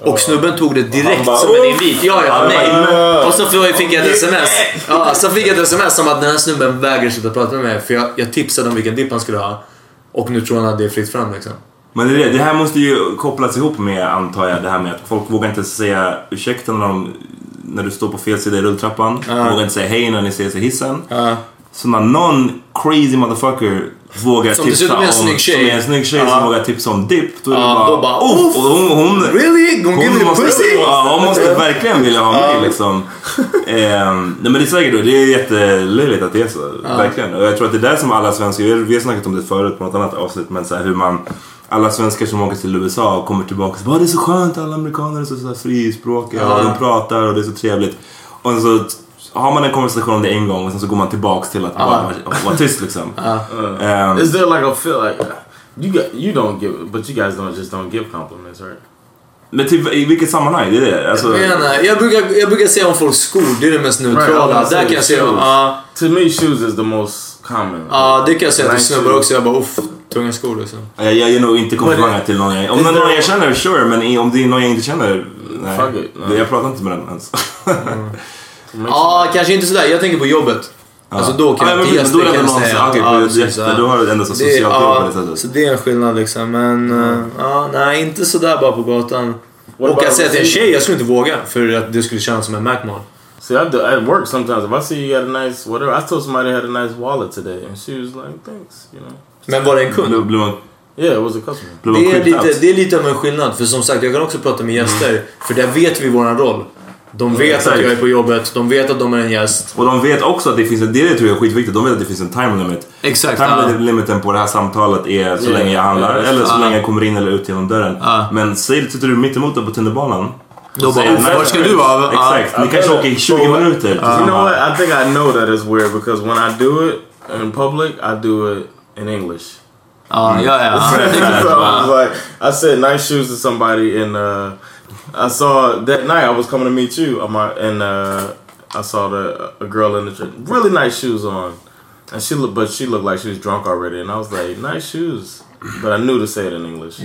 Och snubben tog det direkt bara, som en invit. Ja, ja, nej. Och så fick jag ett sms. Ja, så fick jag ett sms om att den här snubben vägrar sluta prata med mig. För jag, jag tipsade om vilken dipp han skulle ha. Och nu tror han att det är fritt fram liksom. Men det, är det det här måste ju kopplas ihop med, antar jag, det här med att folk vågar inte säga ursäkta när, de, när du står på fel sida i rulltrappan. Ja. Vågar inte säga hej när ni ses i hissen. Ja. Så när någon crazy motherfucker vågar Som tipsa dessutom om... Som är en snygg tjej som vågar tipsa om dipp. Då är det bara... då bara! "Uff! Och hon, hon, Really? Gonna give me pussy? Ja, hon måste verkligen vilja ha mig liksom. Ehm, nej men det är säkert det är jättelöjligt att det är så. Verkligen. Och jag tror att det är där som alla svenskar, vi har, snackat om det förut på något annat avsnitt, men så hur man alla svenskar som åker till USA och kommer tillbaka och säger "Åh, det är så skönt, alla amerikaner är så, så frispråkiga och de pratar och det är så trevligt. Och så har man en konversation om det en gång och sen så går man tillbaks till att Ja. bara vara tyst liksom. Uh, Ehm, is there like a feel like you got you don't give, but you guys don't just don't give compliments, right? Men till, i vilket sammanhang? Det är det? Alltså, Jag, menar, jag, brukar, jag brukar säga om folks skor, det är det mest neutrala. Right, Där kan jag säga, ja. To me, shoes is the most common. Ja, det kan jag säga till snubbar också. Jag bara, uff, tunga skor liksom. Jag, jag ger nog inte komplimanger till någon jag... Om Is någon jag känner, sure. Men om det är någon jag inte känner, nej. Fuck it, no. Jag pratar inte med den ens. <laughs> Ja, kanske inte sådär. Jag tänker på jobbet. Alltså då kan Ja, jag gäster då är det någon som- ja, ja. då har du ändå så socialt jobb ja, på det. Så det är en skillnad liksom. Men uh, ja, nej, inte sådär bara på gatan. What Och att säga till en tjej, jag skulle inte våga. För att det skulle kännas som en Mac-mål. See, I do at work sometimes. If I see you got a nice whatever, I told somebody had a nice wallet today, and she was like, "Thanks," you know. Men var det en kund? Blir man, Yeah, it was a customer. Det är, lite, det är lite av en skillnad. För som sagt, jag kan också prata med gäster. För där vet vi våran roll. De vet exakt. att jag är på jobbet, de vet att de är en gäst. Och de vet också att det finns en, det tror jag är skitviktigt, de vet att det finns en time limit. Exakt, Time ja. limiten på det här samtalet är så Ja, länge jag handlar, ja, eller så ja. länge jag kommer in eller ut genom dörren. Ja. Men säg, sitter du mitt emot dem på tunnelbanan. Då bara, säger, "Uff, "Nej, vart ska du vara?" Ja. Exakt, ni kanske åker i 20 minuter. You know what? I think I know that is weird because when I do it in public, I do it in English. Ja, ja, ja. <laughs> so I was like, I said nice shoes to somebody, and uh, I saw that night I was coming to meet you, and uh, I saw the a girl in the church, really nice shoes on, and she looked, but she looked like she was drunk already, and I was like, nice shoes, but I knew to say it in English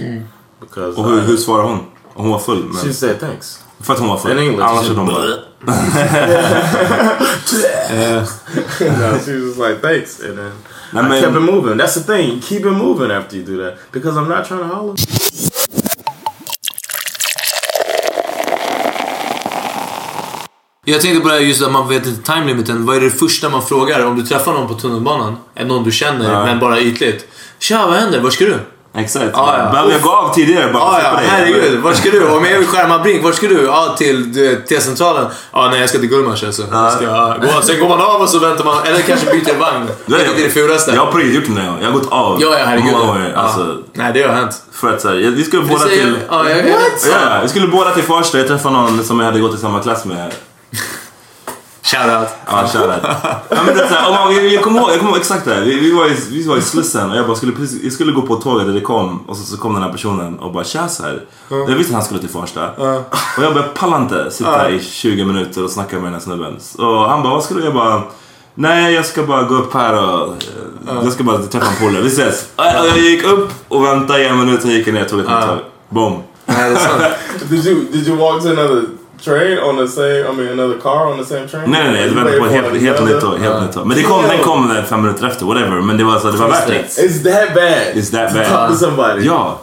because Och hur, I- hur svarade hon? Hon var full? Men, she said thanks. för att hon var full? In English, Annars she- hade hon bara... no, she was like thanks, and then Nej, I men- kept it moving. That's the thing, keep it moving after you do that because I'm not trying to holler. Jag tänkte på det här just att man vet inte time limiten. Vad är det första man frågar om du träffar någon på tunnelbanan? Är någon du känner, Ja. men bara ytligt. Tja, vad händer? Var ska du? Exakt. Ja, ja. Behöver jag gå av tidigare bara att ja, herregud. Vart ska du? Om jag vill <laughs> skärma brink, vart ska du? Ja, till T-centralen. Ja, nej, jag ska till Gullmars alltså. Jag Ska, ja, gå, sen går man av och så väntar man. Eller kanske byter vagn. Vilket är det fulaste. Jag har på riktigt gjort det gång. Jag har gått av Ja, ja, herregud. många. Alltså, Nej, det har hänt. för att så här, jag- vi skulle båda till... Ja, jag, jag, Ja, ja, vi skulle båda till Farsta. Jag träffade någon som jag hade gått i samma klass med. Shoutout. Ja, shoutout. ja, men det så här, man, jag, jag kommer ihåg, jag kommer ihåg exakt det här. Vi, vi, var i, vi var i Slussen och jag bara skulle, precis, jag skulle gå på tåget där det kom och så, så kom den här personen och bara tja så här. Jag visste att han skulle till Farsta. Och jag bara, pallar inte sitta i 20 minuter och snacka med den här snubben. Och han bara, vad ska du? Jag bara, nej jag ska bara gå upp här och eh, jag ska bara träffa en polare. Vi ses. Och jag, och jag gick upp och väntade i en minut, sen gick jag ner och tog ett nytt tag. Boom. Nej, det är sant. <laughs> Did you did you walk to another train on the same? I mean, another car on the same train? Nej, nej, nej. Det var på helt, helt nytt tåg. Helt nytt tåg. Men det kom, den kom fem minuter efter, whatever. Men det var, så, det var värt det. It's that bad. It's that to talk to bad. somebody. Ja.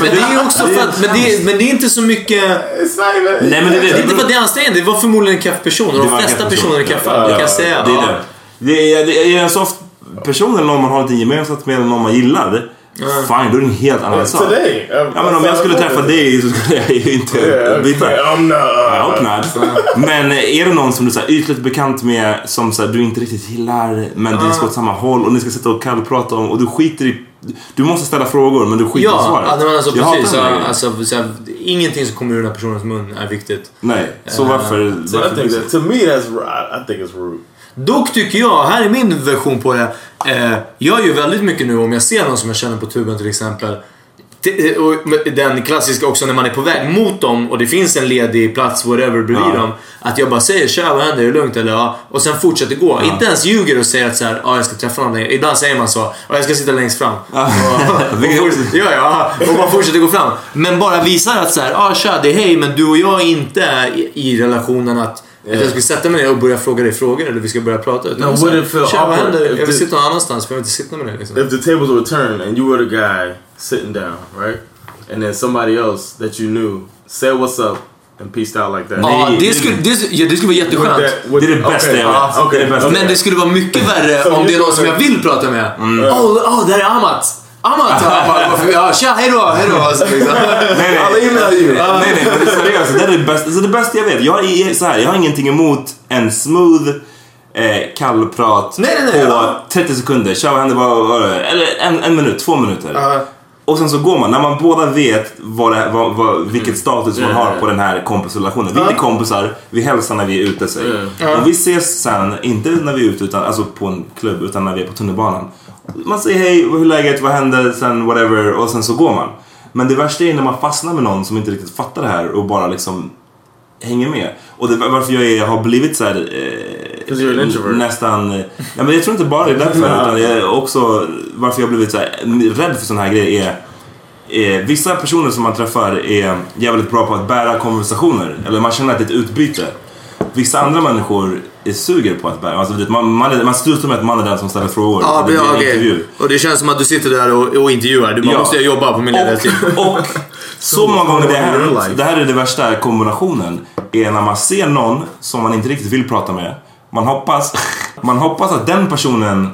Men det är också för att, men det, men det är inte så mycket... It's not even. Nej, men det, Det är inte för att det är ansträngande, det var förmodligen en keff person och Det de flesta personer är. Ja, det kan ja, jag säga. Det är det. Det är, det är en soft person eller någon man har lite gemensamt med eller någon man gillar. Fine, då är det en helt annan sak. today. Ja, men om jag skulle träffa dig så skulle jag ju inte Yeah, byta. okay, I'm not, uh, I. Men är det någon som du är så ytligt bekant med som så här, du inte riktigt gillar men ni ska åt samma håll och ni ska sitta och kallprata om och du skiter i... Du måste ställa frågor men du skiter i Ja, svaret. ja men alltså Jag precis. grejen. alltså, så här, ingenting som kommer ur den här personens mun är viktigt. Nej, så Eh, varför... So I varför think that to me that's I, I think it's rude. Dock tycker jag, här är min version på det. Eh, jag gör ju väldigt mycket nu om jag ser någon som jag känner på tuben till exempel. Och den klassiska också när man är på väg mot dem och det finns en ledig plats whatever bredvid Ja. dem. Att jag bara säger tja vad händer, är det lugnt eller ja? Och sen fortsätter gå. Inte ens ljuger och säger att så här, ja jag ska träffa någon längre. Ibland säger man så, ja jag ska sitta längst fram. Och, <laughs> och, fort- ja, ja, och man fortsätter gå fram. Men bara visar att så här, ja tja det är hej men du och jag är inte i, i relationen att Att jag ska sätta mig ner och börja fråga dig frågor eller vi ska börja prata. Utan No, it feel Tja, vad awkward händer? if Jag vill the- sitta någon annanstans för jag vill inte sitta med dig liksom. If the tables were turned and you were the guy sitting down, right? And then somebody else that you knew said what's up and peaced out like that. Ja, det skulle, det, ja, det skulle vara jätteskönt. That- Det är det bästa okay, jag vet. ja, okay, okay. Men det skulle vara mycket värre <laughs> Så om det är någon som jag vill prata med. Mm. Oh, oh, där är Amat! Amat! Ja, bara, <laughs> Ja, tja, hejdå, hejdå. Alltså, liksom. Nej, nej. Men seriöst. Det är det bästa, alltså det bästa jag vet. Jag, är, så här, jag har ingenting emot en smooth eh, kallprat Nej, nej, nej, på ja. 30 sekunder. Tja, vad händer? Vad, vad, eller en, en minut, två minuter. Ja. Och sen så går man, när man båda vet vad det, vad, vad, vilket status man Ja, har på den här kompisrelationen. Vi är kompisar, vi hälsar när vi är ute. Ja. Om vi ses sen, inte när vi är ute utan, alltså på en klubb, utan när vi är på tunnelbanan. Man säger hej, hur läget, vad händer, sen whatever och sen så går man. Men det värsta är när man fastnar med någon som inte riktigt fattar det här och bara liksom hänger med. Och det, varför jag är, har blivit så här, eh, nästan... eh, Ja, men jag tror inte bara det är därför. <laughs> utan jag också varför jag har blivit så här, rädd för såna här grejer är eh, vissa personer som man träffar är jävligt bra på att bära konversationer. Eller man känner att det är ett utbyte. Vissa andra människor är suger på att bära. Alltså, vet, man, man, man slutar med att man är den som ställer frågor. Ja, det blir ja, en intervju. Och det känns som att du sitter där och, och intervjuar. Du bara, Ja. måste jag jobba på min ledartid? Och, och <laughs> så många gånger det har hänt, det här är det värsta kombinationen, är när man ser någon som man inte riktigt vill prata med. Man hoppas, man hoppas att den personen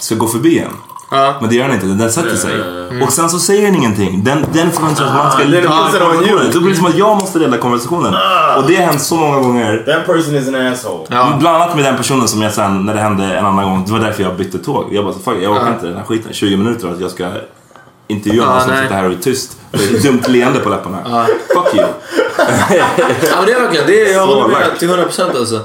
ska gå förbi en. Ja. Men det gör den inte, den sätter sig. Och sen så säger den ingenting. Den, den förväntar sig att man ska leda on you. konversationen. Så blir det som att jag måste leda konversationen. Och det har hänt så många gånger. That person is an asshole. Ja. Bland annat med den personen som jag sen, när det hände en annan gång, det var därför jag bytte tåg. Jag bara, så, fuck, jag orkar Ja. inte den här skiten. 20 minuter att jag ska intervjua någon som sitter här och är tyst. Dumt leende på läpparna. Fuck you. Ja men det är verkligen, det är, jag håller med till 100% alltså.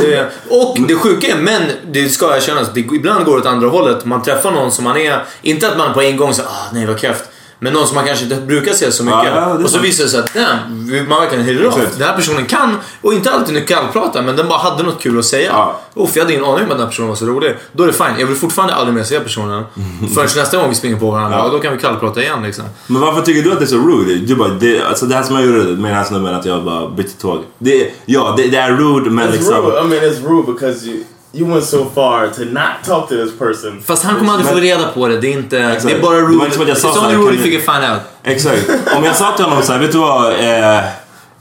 Det är, och det sjuka är, men det ska erkännas, det, ibland går det åt andra hållet. Man träffar någon som man är, inte att man på en gång säger ah nej vad kräft. Men någon som man kanske inte brukar se så mycket. Ja, och så visar det sig att damn, man verkligen off. Exakt. Den här personen kan, och inte alltid nu kallprata, men den bara hade något kul att säga. Ja. Uff, jag hade ingen aning om att den här personen var så rolig. Då är det fine. Jag vill fortfarande aldrig mer se personen. <laughs> Förrän nästa gång vi springer på varandra. Ja. Och då kan vi kallprata igen liksom. Men varför tycker du att det är så rude? Du bara, det, alltså det här som jag gjorde med den här snubben, att jag bara bytte tåg. Det, ja, det, det är rude men It's liksom... rude. I mean, it's rude because you you went so far to not talk to this person. Fast han kommer aldrig få reda på det. Det är inte... Exakt. Det är bara Det var inte som att jag sa It's only you can find out. Exakt. Om jag sa till honom så här, vet du vad? Eh,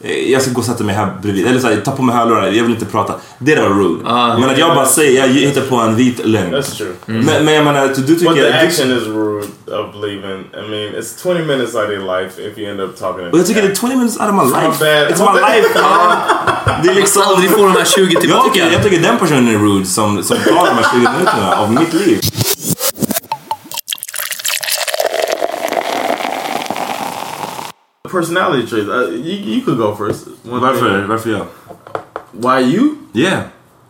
jag ska gå och sätta mig här bredvid. Eller så här, ta på mig hörlurar, jag vill inte prata. Det där var rude. Ah. men att jag bara säger, jag hittar på en vit lögn. That's true. Men, men jag menar, du, du But tycker... the Du, action is rude of leaving. I mean, it's 20 minutes out of your life if you end up talking. och jag tycker det är 20 minutes out of my life. bad. It's My life. <laughs> Det är liksom... Aldrig får de här 20 Jag tillbaka. tycker, jag tycker den personen är rude som, som tar de här 20 minuterna av mitt liv. Personality traits. Uh, you, you could go first. One Varför? thing. Varför? Why you? Yeah.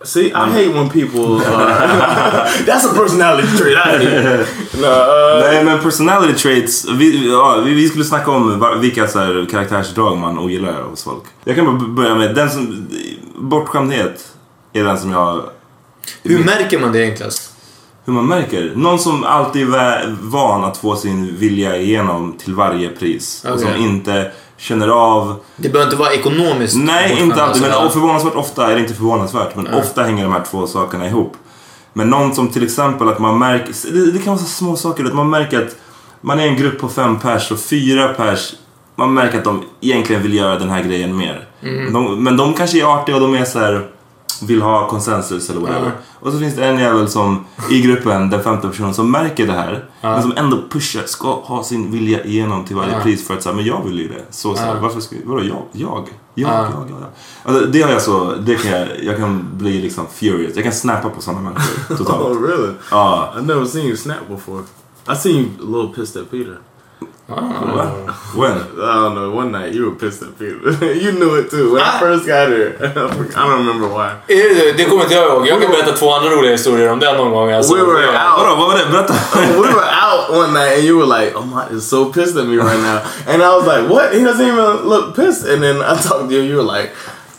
See, I hate when people. Uh, <laughs> <laughs> that's a personality trait. I hate. <laughs> No, uh, Nej men personality traits, vi, ja, vi, vi skulle snacka om va- vilka så här, karaktärsdrag man ogillar hos folk. Jag kan bara b- börja med den som, bortskämdhet är den som jag, Hur märker man det enklast? Hur man märker. Någon som alltid är van att få sin vilja igenom till varje pris. Och som inte känner av, Det behöver inte vara ekonomiskt. nej inte alltid, men alltså. förvånansvärt ofta, eller inte förvånansvärt, men ofta hänger de här två sakerna ihop. Men någon som till exempel att man märker, det, det kan vara så små saker, att man märker att man är en grupp på fem pers och fyra pers, man märker att de egentligen vill göra den här grejen mer. Mm. Men, de, men de kanske är artiga och de är så här. Vill ha konsensus eller whatever. Och så finns det en jävel som i gruppen, den femte personen, som märker det här. Ja. Men som ändå pushar, ska ha sin vilja igenom till varje pris för att säga, men jag vill ju det. Så, så här, varför ska vadå jag? Jag? Jag? Ja. Jag? Jag? jag. Alltså, det har jag så, det kan jag, jag kan bli liksom furious. Jag kan snappa på sådana människor totalt. <laughs> Oh, really? Ja. I've never seen you snap before. I seen you a little pissed at Peter. When? I don't know. One night you were pissed at Peter. you knew it too. When I first got here, I don't remember why. Är det- Det kommer inte jag ihåg. Jag kan berätta två andra roliga historier om den någon gång. Alltså. we were out. Vadå, vad var det? Berätta. we were out one night and you were like, Amat is so pissed at me right now. And I was like, what? He doesn't even look pissed. And then I talked to you, you were like,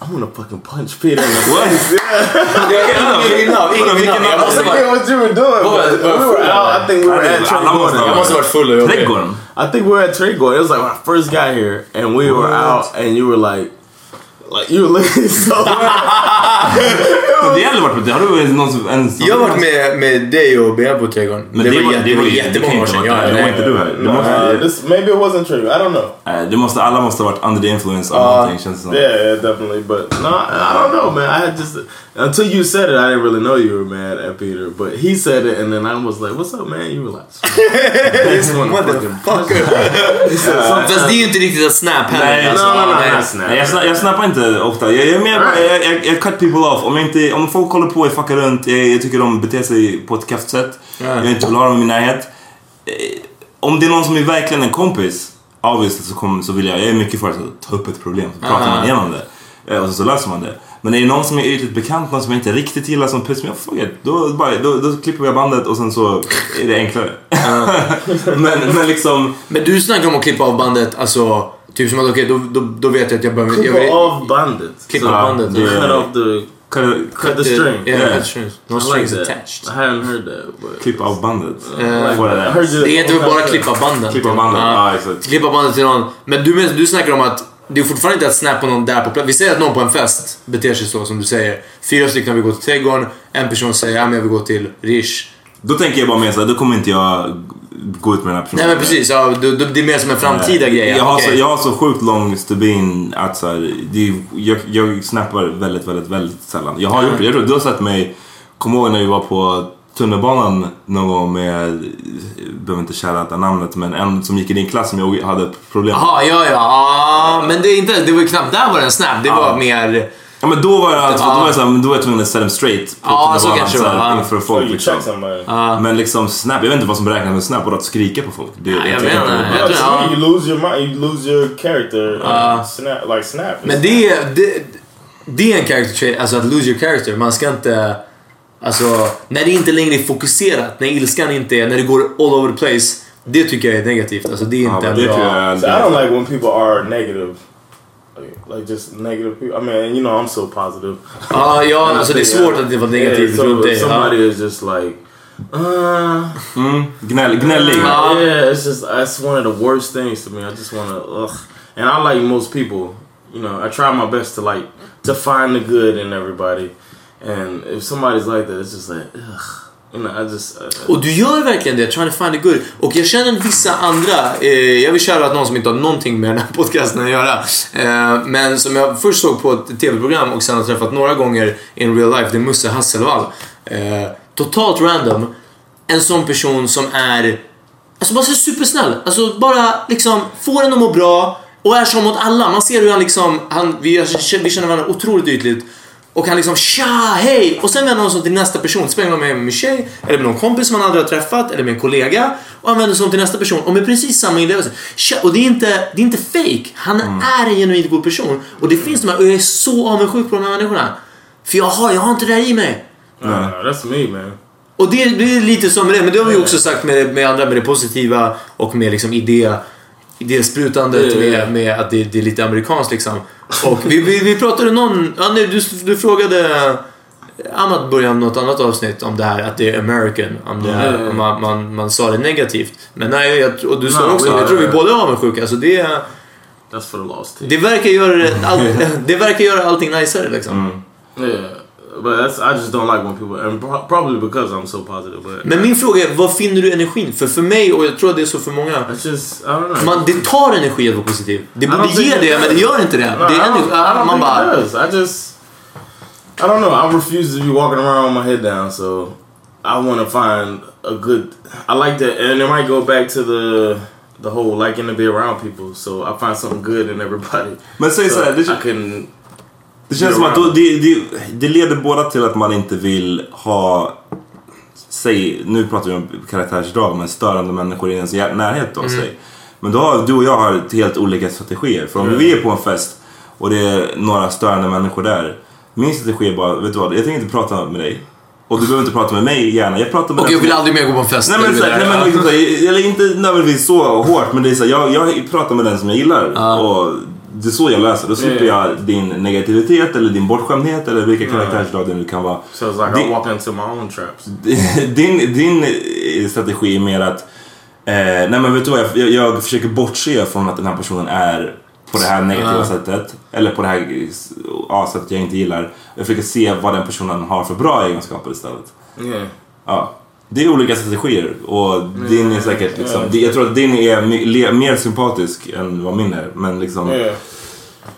I'm gonna fucking punch Peter in the face. Yeah. Jag kan ingen namn, ingen namn. Jag I måste forget what you were doing. Vad var but det? Var we were out. I think we were at Alla måste Trädgården. Jag måste ha varit full och jobbig. Trädgården? I think we were at Trädgården. It was like when I first got here, and we were out, and you were like, like you were looking <laughs> so. <laughs> Det har aldrig varit på det. Har du varit någon som... En, Jag har varit med, med dig och Bea på Trädgården. Men det var- jä- det var- det kan jättemånga år sedan. Ja, det var inte du här. Det Uh, this, maybe it wasn't true. I don't know. Nej, det måste, alla måste ha varit under the influence av Uh, någonting känns det som. yeah, yeah, definitely. But no, I I don't know, man. I had just until you said it, I didn't really know you were mad at Peter. But he said it, and then I was like, "What's up, man?" You were like, <laughs> "This one fucking He said something. Fast det är ju inte riktigt att snap heller. Nej, alltså. no, no, no, Nej. not snap. Nej, jag, sna, jag snappar inte ofta. Jag, jag bara, jag, jag, jag cut people off. Om, inte, om folk håller på och fuckar runt, jag, jag tycker de beter sig på ett kast sätt. Jag inte vill ha dem i min närhet. Eh, Om det är någon som är verkligen en kompis, obviously så, kommer, så vill jag, jag är mycket för att ta upp ett problem. Så pratar man igenom det. Eh, Och så, så löser man det. Men är det någon som är ytligt bekant, någon som jag inte riktigt gillar som puss mig, fuck it. Då, bara, då, då klipper jag bandet och sen så är det enklare. <laughs> men, men liksom... Men du snackar om att klippa av bandet, alltså... Typ som att okej, då, då, då vet jag att jag behöver... Vill, off bandet. klippa av bandet. det- Cut off the Cut, cut the string. Yeah, Yeah. cut strings. No I strings attached. I hadn't heard that, but Klipp av bandet. Vad är I det? är inte bara klippa banden. Klippa bandet, ja exakt. Klippa bandet till någon. Men du, du snackar om att det är fortfarande inte att snappa någon där på plats. Vi säger att någon på en fest beter sig så som du säger. Fyra stycken vill gå till Trädgården. En person säger ja men jag vill gå till Rish. Då tänker jag bara mer såhär, då kommer inte jag gå ut med den här personen. Nej men precis, ja, du, du, det är mer som en framtida grej. Jag har, Okej. så, jag har så sjukt lång stubin att så här, det jag, jag snappar väldigt, väldigt, väldigt sällan. Jag har gjort det. Jag tror, du har sett mig, kommer ihåg när vi var på tunnelbanan någon gång med, behöver inte shouta namnet, men en som gick i din klass som jag hade problem med. Jaha, ja, ja. ja. Men det, är inte, det var ju knappt där var det en snap. Det var Ja. mer... Ja men då var det alltså, Ja. då var jag, så här, då var jag tvungen att set dem straight på Ja, så kanske så det här, var. inför So folk liksom. Men liksom snap, jag vet inte vad som beräknas med snap, och att skrika på folk. Det, Ja, jag vet inte- Jag ja. you lose your mind. You lose your character. Uh, snap like snap. Men det är, det, det är en character trait, alltså att lose your character. Man ska inte... Alltså, när det inte längre är fokuserat, när ilskan inte är, när det går all over the place. Det tycker jag är negativt. Alltså det är Ja, inte det bra... jag So I don't like when people are negative. Like, like just negative people. I mean, you know, I'm so positive. Ja, ja alltså det är think, svårt uh, att det var yeah, negativt so runt if dig. Somebody is just like, uh, Mm, gnäll, gnällig. Ja. yeah, it's just that's one of the worst things to me. I just want to, ugh. And I like most people. You know, I try my best to like to find the good in everybody. And if somebody's like that, it's just like, ugh. You just. Uh, Och du gör verkligen det, trying to find the good. Och jag känner vissa andra, eh, jag vill köra att någon som inte har någonting med den här podcasten att göra. Eh, men som jag först såg på ett tv-program och sen har träffat några gånger in real life, det är Musse Hasselvall. Eh, totalt random. En sån person som är, alltså bara så supersnäll. Alltså bara liksom får en att må bra och är så mot alla. Man ser hur han liksom, han, vi, vi känner varandra otroligt ytligt. Och han liksom tja, hej! Och sen vänder han sig till nästa person. Spelar han med en tjej, eller med någon kompis som han aldrig har träffat, eller med en kollega. Och han vänder sig om till nästa person och med precis samma inlevelse. Tja, och det är inte, det är inte fake. Han är en genuint god person. Och det finns de här, och jag är så avundsjuk på de här människorna. För jag har, jag har inte det här i mig. uh, that's me, man. Och det, det är lite som det, men det har vi också sagt med, med andra, med det positiva och med liksom idé, idésprutandet, ja. med, med att det, det är lite amerikanskt liksom. Och vi, vi, vi pratade någon, ja, nej, du, du frågade Amat början något annat avsnitt om det här att det är American, om, det här, ja. om man, man, man sa det negativt. Men nej, jag, och du sa No, också, jag tror vi båda är avundsjuka. Alltså det, That's for the team. det, verkar göra all, <laughs> det verkar göra allting najsare liksom. Yeah, but that's I just don't like when people, and probably because I'm so positive. But Men min fråga är, var finner du energin? För för mig, och jag tror att det är så för många, it's just I don't know. Man, det tar energi att vara positiv. Det I borde don't ge it det, men det does. gör inte det. No, det I är don't, energi, I don't man think bara... it does. I just, I don't know. I refuse to be walking around with my head down, so I want to find a good. I like that, and it might go back to the the whole liking to be around people. So I find something good in everybody. Men säg so så här, det, I can. Det känns som att då, det, det, det leder båda till att man inte vill ha, säg, nu pratar vi om karaktärsdrag, men störande människor i ens närhet då, Mm. säg. Men då har du och jag har helt olika strategier. För om Mm. vi är på en fest och det är några störande människor där. Min strategi är bara, vet du vad, jag tänker inte prata med dig. Och du behöver inte prata med mig gärna. Jag pratar med Och jag vill aldrig mer gå på en fest. Nej men, eller så, här, det nej, men liksom, eller inte nödvändigtvis så hårt men det är så, här, jag, jag pratar med den som jag gillar. Och det är så jag löser Då slipper Ja. jag din negativitet eller din bortskämdhet eller vilka karaktärsdrag det nu kan vara. So it's like Din- I walk into my own traps. <laughs> din, din eh, strategi är mer att eh, nej men vet du vad, jag, jag, försöker bortse från att den här personen är på det här negativa Ja. sättet. Eller på det här ja, sättet jag inte gillar. Jag försöker se vad den personen har för bra egenskaper istället. Yeah. Ja. Det är olika strategier och din är säkert liksom, det- jag tror att din är mer sympatisk än vad min är. Men liksom, Yeah.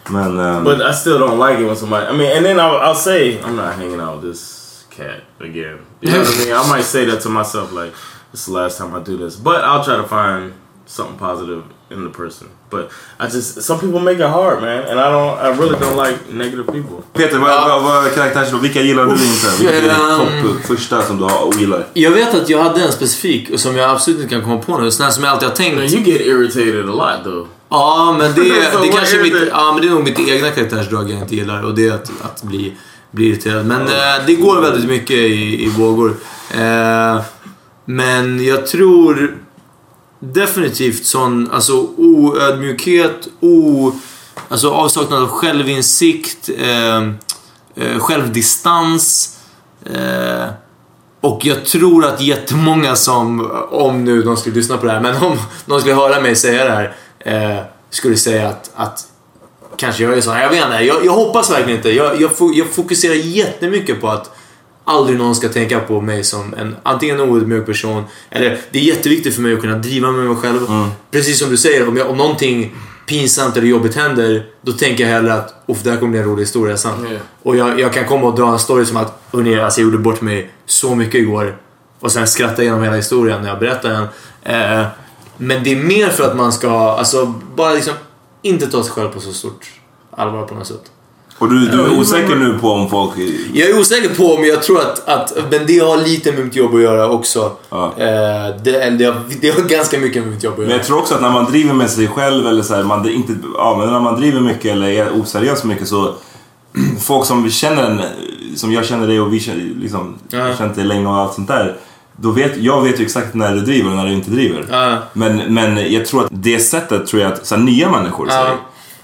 men... ehm, But I still don't like it when somebody. I mean, and then I'll, I'll say I'm not hanging out with this cat again. You know what I mean? I might say that to myself like this is the last time I do this. But I'll try to find something positive in the person. But I just some people make it hard, man, and I don't. I really don't like negative people. Peter, vad, vad, vad är karaktärsdrag? Vilka gillar du inte? Vilka är Ehm. topp första som du har, ogillar? Jag vet att jag hade en specifik som jag absolut inte kan komma på nu. Sån här som jag alltid har tänkt. You get irritated a lot though. Ja, men det, So <laughs> det kanske är mitt, ja, men det är nog mitt egna karaktärsdrag jag inte gillar och det är att, att bli, bli irriterad. Men eh, det går väldigt mycket i, i vågor. Eh, men jag tror definitivt sån alltså, oödmjukhet, o, alltså avsaknad av självinsikt, eh, eh, självdistans. Eh, och jag tror att jättemånga som, om nu de skulle lyssna på det här, men om de skulle höra mig säga det här, eh, skulle säga att, att kanske jag är sån. Jag vet inte, jag, jag hoppas verkligen inte. Jag, jag, jag fokuserar jättemycket på att aldrig någon ska tänka på mig som en antingen en oödmjuk person, eller det är jätteviktigt för mig att kunna driva med mig själv. Precis som du säger, om, jag, om någonting pinsamt eller jobbigt händer, då tänker jag hellre att Uff, det här kommer bli en rolig historia sen. Yeah. Och jag, jag kan komma och dra en story som att hörni, alltså jag gjorde bort mig så mycket igår. Och sen skratta igenom hela historien när jag berättar den. Eh, men det är mer för att man ska, alltså bara liksom inte ta sig själv på så stort allvar på något sätt. Och du, du är osäker nu på om folk... Jag är osäker på om jag tror att, att men det har lite med mitt jobb att göra också. Ja. Eh, det, det, har, det har ganska mycket med mitt jobb att Men göra. jag tror också att när man driver med sig själv eller så här, man inte, ja, men när man driver mycket eller är oseriös mycket så <clears throat> folk som känner en, som jag känner dig och vi känner, liksom, Ja. känt dig länge och allt sånt där. Då vet, jag vet ju exakt när du driver och när du inte driver. Ja. Men, men jag tror att det sättet tror jag att så här, nya människor säger.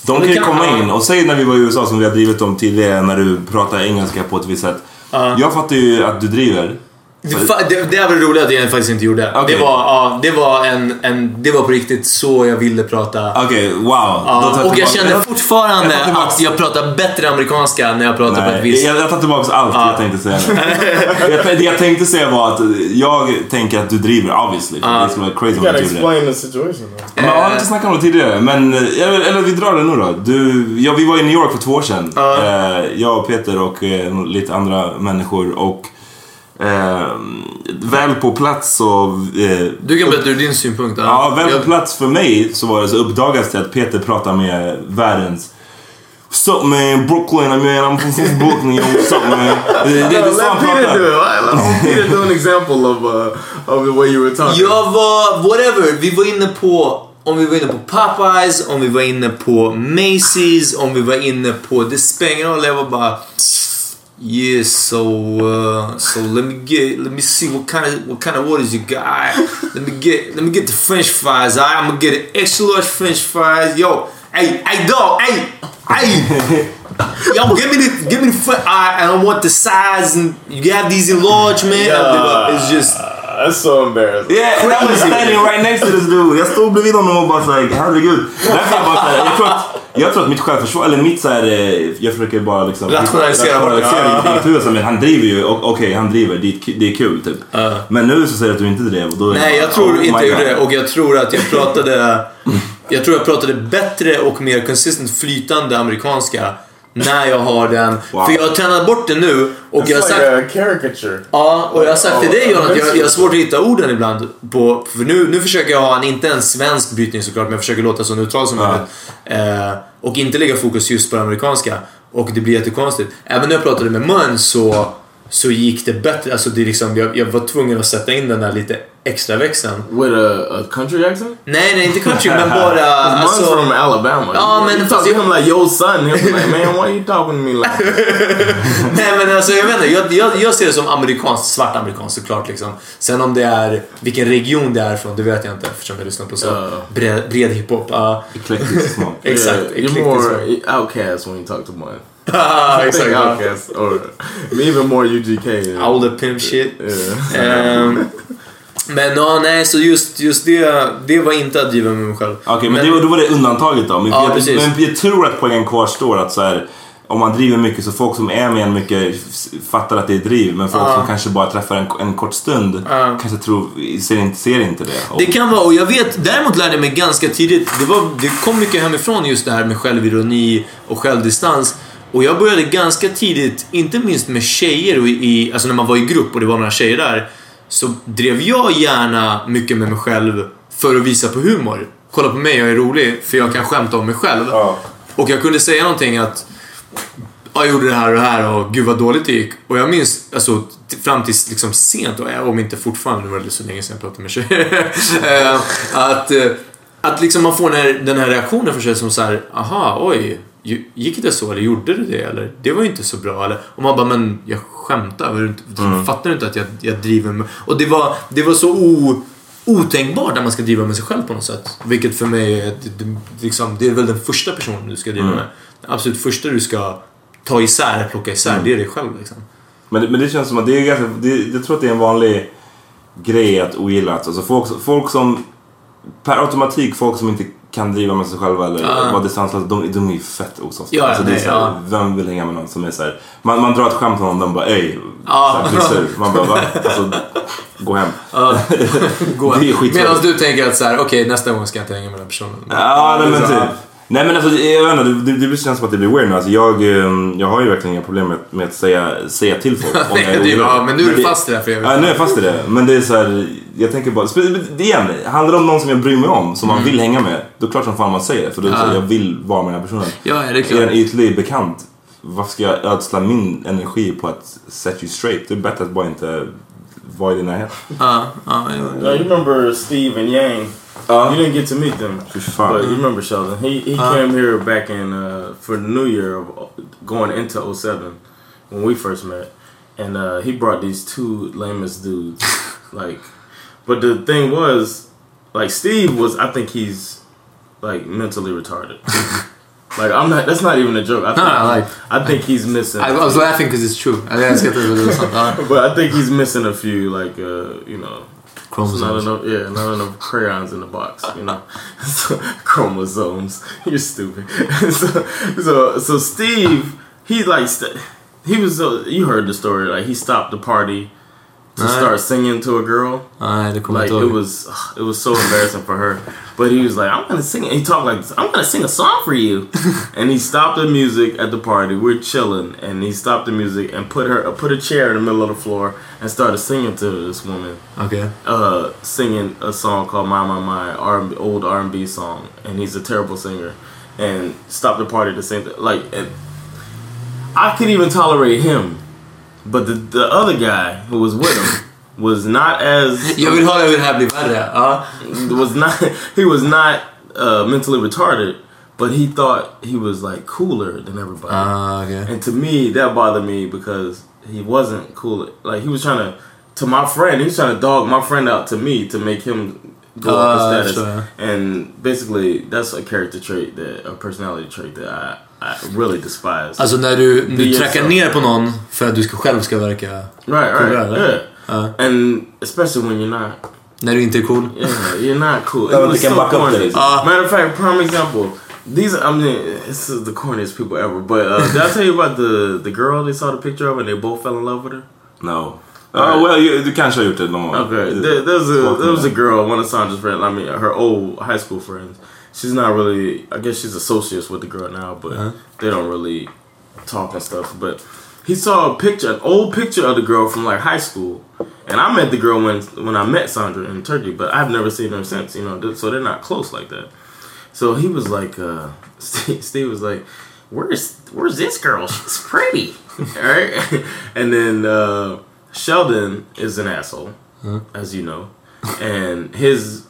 De kan ju komma in och säg när vi var i USA som vi har drivit om tidigare när du pratar engelska på ett visst sätt. Ja. Jag fattar ju att du driver. Det, det, det är väl roligt att jag faktiskt inte gjorde. Okej. Det, var, ja, det, var en, en, det var på riktigt så jag ville prata. Okej, wow. Då Ja, och jag känner fortfarande jag att jag pratar bättre amerikanska när jag pratar på ett Nej, visst... jag, jag tar tillbaka allt jag tänkte säga. <laughs> jag, det jag tänkte säga var att jag tänker att du driver obviously. för Det skulle vara crazy om du gjorde det. explain the situation. Jag har inte snackat om det tidigare, men eh, eller, eller vi drar det nu då. Du, ja, vi var i New York för två år sedan. Eh, jag och Peter och eh, lite andra människor. Och eh, väl på plats så... Eh, Du kan berätta ur din synpunkt. Ja, väl på plats för mig så var det så uppdagades det att Peter pratar med världens What's up man, Brooklyn, I mean I'm from, Brooklyn, yo, what's up man? Det, det, han Let Peter do it. Let Peter do an example of uh, of the way you were talking. Jag var, whatever, vi var inne på om vi var inne på Popeyes, om vi var inne på Macy's, om vi var inne på... Det spelar ingen roll, jag var bara... Yeah, so uh, so let me get let me see what kind of what kind of orders you got. Let me get let me get the French fries. All right, I'm gonna get an extra large French fries. Yo, hey, hey, dog, hey, hey. <laughs> Yo, give me the give me the right, and I want the size and you have these in large, man. Yeah. It's just. That's so embarrassing. Yeah, and I was standing right next to this dude. Jag stod bredvid honom och bara såhär, herregud. Därför jag bara såhär, jag tror att, jag tror att mitt självförsvar, eller mitt såhär, eh, jag försöker bara liksom Rationalisera bort det. Men han driver ju, och- okej han driver, det är, det är kul typ. Men nu så säger du att du inte drev och då är Nej, bara, jag tror oh inte jag gjorde det. Och jag tror att jag pratade... Jag tror jag pratade bättre och mer consistent flytande amerikanska när jag har den. Wow. För jag har tränat bort det nu och jag har It's sagt... like a caricature. Ja, och jag har sagt till dig John att jag, ja, jag har svårt att hitta orden ibland. På, för nu, nu försöker jag ha en, inte en svensk brytning såklart, men jag försöker låta så neutral som möjligt. Eh, och inte lägga fokus just på det amerikanska. Och det blir jättekonstigt. Även när jag pratade med Mun så, så gick det bättre. Alltså det är liksom, jag, jag var tvungen att sätta in den där lite extra växeln. With a, a country accent? Nej, nej, inte country, men bara... <laughs> Mine's Alltså, from Alabama. Ja, men you fast talk to jag- him like yo son. He'll be like, man, why are you talking to me like <laughs> Nej men alltså jag vet inte, jag, jag, jag ser det som amerikanskt, svart amerikanskt såklart liksom. Sen om det är, vilken region det är från, det vet jag inte eftersom jag lyssnar på så Ja. bred, bred hiphop. Ja. Eklektisk smak. Exakt, Yeah, you're eklektisk more smak. outcast when you talk to mine. Ah, <laughs> ja. outcast or even more UGK. All the pimp shit. Yeah. Ehm, men ja, nej, så just, just det, det var inte att driva med mig själv. Okej, men, det, var- då var det undantaget då. Men, Ja, jag, men jag tror att poängen kvarstår att så här, om man driver mycket så folk som är med en mycket fattar att det är driv. Men folk Ja. som kanske bara träffar en, en kort stund Ja. kanske tror, ser, inte, ser inte det. Och, Det kan vara, och jag vet, däremot lärde jag mig ganska tidigt, det, var, det kom mycket hemifrån just det här med självironi och självdistans. Och jag började ganska tidigt, inte minst med tjejer, och i, alltså när man var i grupp och det var några tjejer där, så drev jag gärna mycket med mig själv för att visa på humor. Kolla på mig, jag är rolig, för jag kan skämta om mig själv. Och jag kunde säga någonting att jag gjorde det här och det här och gud vad dåligt det gick. Och jag minns alltså, fram tills liksom sent, och om inte fortfarande, nu var det så länge sedan jag pratade med tjejer. <laughs> eh, att, eh, att liksom man får den här, den här reaktionen för sig som så här, aha, oj, gick det så eller gjorde du det eller det var ju inte så bra eller och man bara, men jag skämtar, Mm. fattar du inte att jag, jag driver med... Och det var, det var så o, otänkbart att man ska driva med sig själv på något sätt. Vilket för mig är, det, det, liksom, det är väl den första personen du ska driva Mm. med. Den absolut första du ska ta isär, plocka isär, Mm. det är dig själv liksom. Men, men det känns som att det är ganska, det, jag tror att det är en vanlig grej att ogilla. Alltså folk, folk som, per automatik, folk som inte kan driva med sig själva eller Ja. vara distanslösa, de, de är ju fett osociala. Ja, alltså, nej, här, ja. Vem vill hänga med någon som är så här, man, man drar ett skämt om någon, de bara ey, Ja. så här. Man bara va? Alltså, gå hem. Ja. Gå. <laughs> Skitsorgligt. Medan du tänker att så här, okej nästa gång ska jag inte hänga med den personen. Ja, nej, men typ. Nej men alltså, jag vet inte, det, det känns som att det blir weird nu. Alltså, jag, eh, jag har ju verkligen inga problem med, med att säga, säga till folk om <laughs> jag är orolig. bra, men nu är du fast i det här för evigt. Ja, nu är jag fast i det. Men det är så här, jag tänker bara, det igen, handlar det om någon som jag bryr mig om, som man Mm. vill hänga med, då är det klart som fan man säger det. För då det Ja. jag vill vara med den här personen. Ja, det är klart. Är den ytlig bekant, varför ska jag ödsla min energi på att set you straight? Det är bättre att bara inte vara i din närhet. Ja, ja, ja. You remember Steve and Yang? Uh, you didn't get to meet them, fan. but you remember Sheldon. He he Uh. came here back in uh, for the New Year of going into 07 when we first met, and uh, he brought these two lamest dudes. <laughs> like, but the thing was, like Steve was, I think he's like mentally retarded. <laughs> like I'm not. That's not even a joke. I think, No, no, like- I think he's missing. I was laughing because it's true. Jag älskar att det var sånt. Ja. but I think he's missing a few, like uh, you know, Chromosomes. Not enough, yeah, not enough crayons in the box, you know. <laughs> so, chromosomes. <laughs> You're stupid. so, so, so Steve, he like st- he was. Uh, you heard the story. Like he stopped the party to Nej. start singing to a girl. Nej, det kommer jag Like it was, it was so embarrassing for her. But he was like, "I'm gonna sing." He talked like, this, "I'm gonna sing a song for you," <laughs> and he stopped the music at the party. We're chilling, and he stopped the music and put her put a chair in the middle of the floor and started singing to this woman. Okay, Uh, singing a song called "My My My," R&B, old R and B song, and he's a terrible singer. And stopped the party to sing like, and I could even tolerate him, but the the other guy who was with him <laughs> was not as Jag vill ha hur det här blir värre. Ja. was not he was not uh, mentally retarded, but he thought he was like cooler than everybody. Ah, okay. And to me, that bothered me because he wasn't cool. Like he was trying to, to my friend, he was trying to dog my friend out to me to make him go up Ah, the status. sure. And basically, that's a character trait that a personality trait that I really despise. Alltså när du, Be du trackar yourself. ner på någon för att du ska själv ska verka Right, right, eller? yeah. Ja. And especially when you're not. När du inte är cool. Yeah, you're not cool. Ja, It was so corny. det. Ja. Matter of fact, prime example. These, I mean, this is the corniest people ever. But uh, did I tell you about the the girl they saw the picture of and they both fell in love with her? No. Oh, well, you, du kanske har gjort det någon gång. Okay, there, there's a there was a girl, one of Sandra's friends. I mean, her old high school friends. She's not really. I guess she's associates with the girl now, but Uh-huh. they don't really talk and stuff. But he saw a picture, an old picture of the girl from like high school, and I met the girl when when I met Sandra in Turkey, but I've never seen her since. You know, so they're not close like that. So he was like, uh, <laughs> Steve, Steve was like, "Where's where's this girl? She's pretty." <laughs> All right, <laughs> and then uh, Sheldon is an asshole, as you know, and his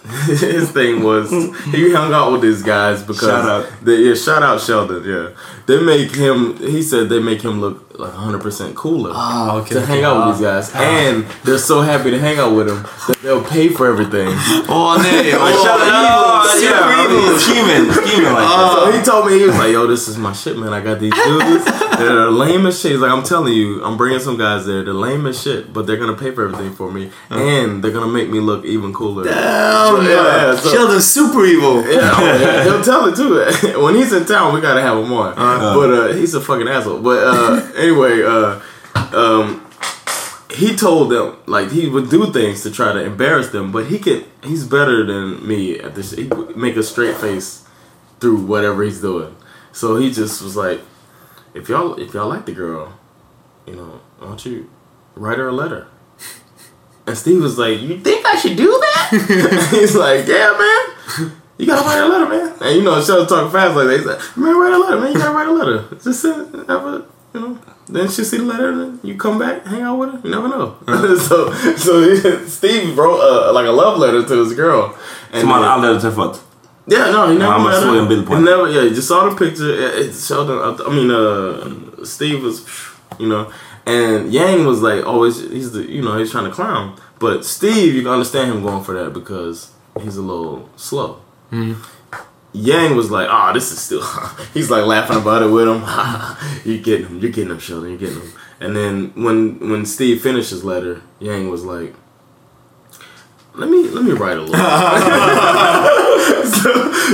<laughs> his thing was he hung out with these guys because Shout out. They, yeah, shout out Sheldon. Yeah, they make him. He said they make him look like 100 percent cooler Ah, okay, to okay. hang out with these guys, and they're so happy to hang out with him that they'll pay for everything. <laughs> Åh nej! Like, Åh, shout out, super yeah, evil. Scheming, scheming like that. So he told me he was like, "Yo, this is my shit, man. I got these dudes. <laughs> They're the lame as shit. He's like, I'm telling you, I'm bringing some guys there. They're lame as shit, but they're gonna pay for everything for me, and they're gonna make me look even cooler." Damn, yeah, yeah. So, Sheldon's super evil. yeah, oh, yeah, he'll tell it too. <laughs> when he's in town, we gotta have him on. but uh, he's a fucking asshole. But uh, <laughs> anyway, uh, um, he told them like he would do things to try to embarrass them, but he could. He's better than me at this. He would make a straight face through whatever he's doing. So he just was like, if y'all if y'all like the girl, you know, why don't you write her a letter? And Steve was like, "You think I should do that?" <laughs> <laughs> He's like, "Yeah, man. You gotta write a letter, man." And you know, Sheldon talking fast like that. He's like, "Man, write a letter, man. You gotta write a letter. Just send, have a, you know." Then she see the letter, and then you come back, hang out with her. You never know. <laughs> so, so Steve wrote uh, like a love letter to his girl. Som han aldrig hade träffat. Yeah, no, he never Ja, man met såg her. en bild He never, yeah, you just saw the picture. It- It's Sheldon. I, I mean, uh, Steve was, you know, and Yang was like always. He's the, you know, he's trying to clown. But Steve, you can understand him going for that because he's a little slow. Yang was like, "Ah, this is still." <laughs> he's like laughing about it with him. <laughs> you're getting him. You're getting him, Sheldon. You're getting him. And then when when Steve finished his letter, Yang was like, "Let me let me write a little." <laughs>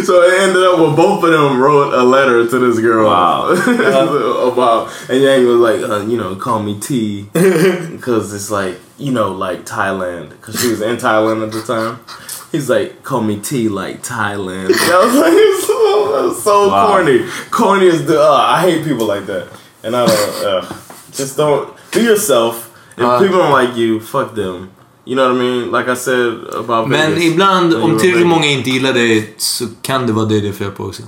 so, it ended up with both of them wrote a letter to this girl <laughs> about, and Yang was like, uh, you know, call me T <laughs> because it's like, you know, like Thailand because she was in Thailand at the time. He's like, call me T like Thailand. <laughs> I was like, it's so, so Wow. corny, corny is the. Uh, I hate people like that, and I don't. Uh, just don't be yourself. If Uh. people don't like you, fuck them. You know what I mean? Like I said about Men Vegas, ibland, when you om were tillräckligt Vegas. många inte gillar dig så kan det vara det det är fel på också.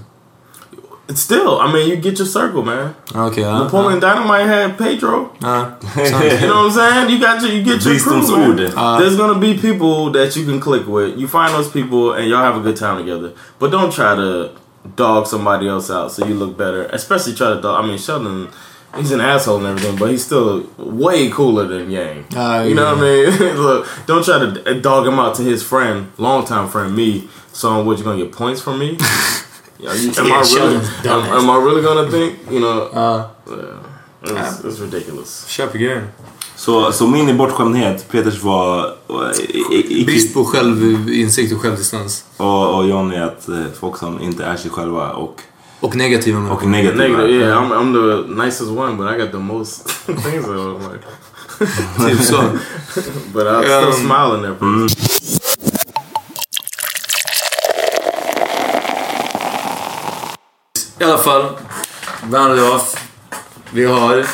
It's still, I mean, you get your circle, man. Okay. ja. Napoleon Dynamite had Pedro. ja. <laughs> You know what I'm saying? You got your, you get your crew, man. Visdomsord. There's gonna be people that you can click with. You find those people and y'all have a good time together. But don't try to dog somebody else out so you look better. Especially try to dog. I mean, Sheldon, he's an asshole and everything, but he's still way cooler than Yang. Ah, you know yeah. what I mean? <laughs> look, don't try to dog him out to his friend, longtime friend, me. So what, you gonna get points from me? <laughs> Yeah, you, am, Yeah, I really, am, am I really gonna think, you know, Ja. yeah, it's, it's ridiculous. Köper grejer. Så, så min bortskämdhet, Peters var... eh, i- i- icke- Brist på självinsikt och självdistans. Och, och Johnny att eh, folk som inte är sig själva och, Och negativa människor. och negativa. Negative, yeah, I'm, I'm the nicest one, but I got the most <laughs> things. I'm like, <laughs> Typ så. <laughs> but I'm still Um, smiling there. Mm. I alla fall. Round it off. Vi har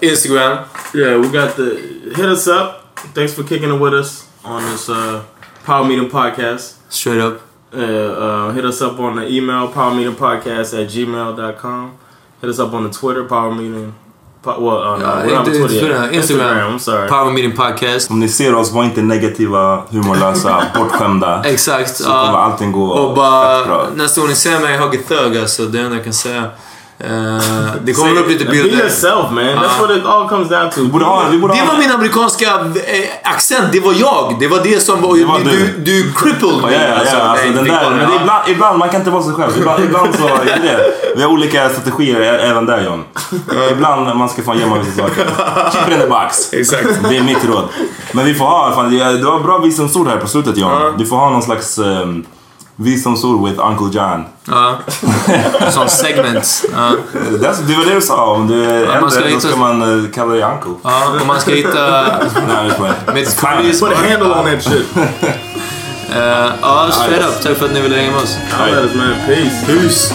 Instagram. Yeah, we got the hit us up. Thanks for kicking it with us on this uh, Power Meeting podcast. Straight up. Uh, uh, hit us up on the email powermeetingpodcast at gmail.com. Hit us up on the Twitter Power Meeting. Po- well, uh, no, we're on Twitter Twitter. Instagram. I'm sorry. Power Meeting Podcast. Om ni ser oss, var inte negativa, humorlösa, <laughs> bortskämda. Exakt. Så kommer ja. allting gå Och fett bara, bra. nästa gång ni ser mig hugga thug alltså, det är det enda jag kan säga. Eh, det kommer Say- upp lite Be bilder. yourself, man. That's Ah. what it all comes down to. Vi borde ha, vi borde Det var min amerikanska eh, accent, det var jag. Det var det som var... Det var du, du. du crippled Ja, me. ja, ja, alltså, den det där, var- men ja. ibland, ibland, man kan inte vara sig själv. Ibland, ibland så är det det. Vi har olika strategier även där John. Ibland man ska fan gömma vissa saker. Keep it in the box. Exakt. Det är mitt råd. Men vi får ha, fan, det- du har bra visdomsord här på slutet John. Du får ha någon slags um, visdomsord with Uncle John. Ja. Som segments. Ja. That's, det var det du sa, om du är ska äldre då hitta- ska man uh, kalla dig Uncle. ja, om man ska hitta... Nej. Med kulis. Put a handle on that shit. Ja, straight up. Tack för att ni ville hänga med oss. Peace. Peace.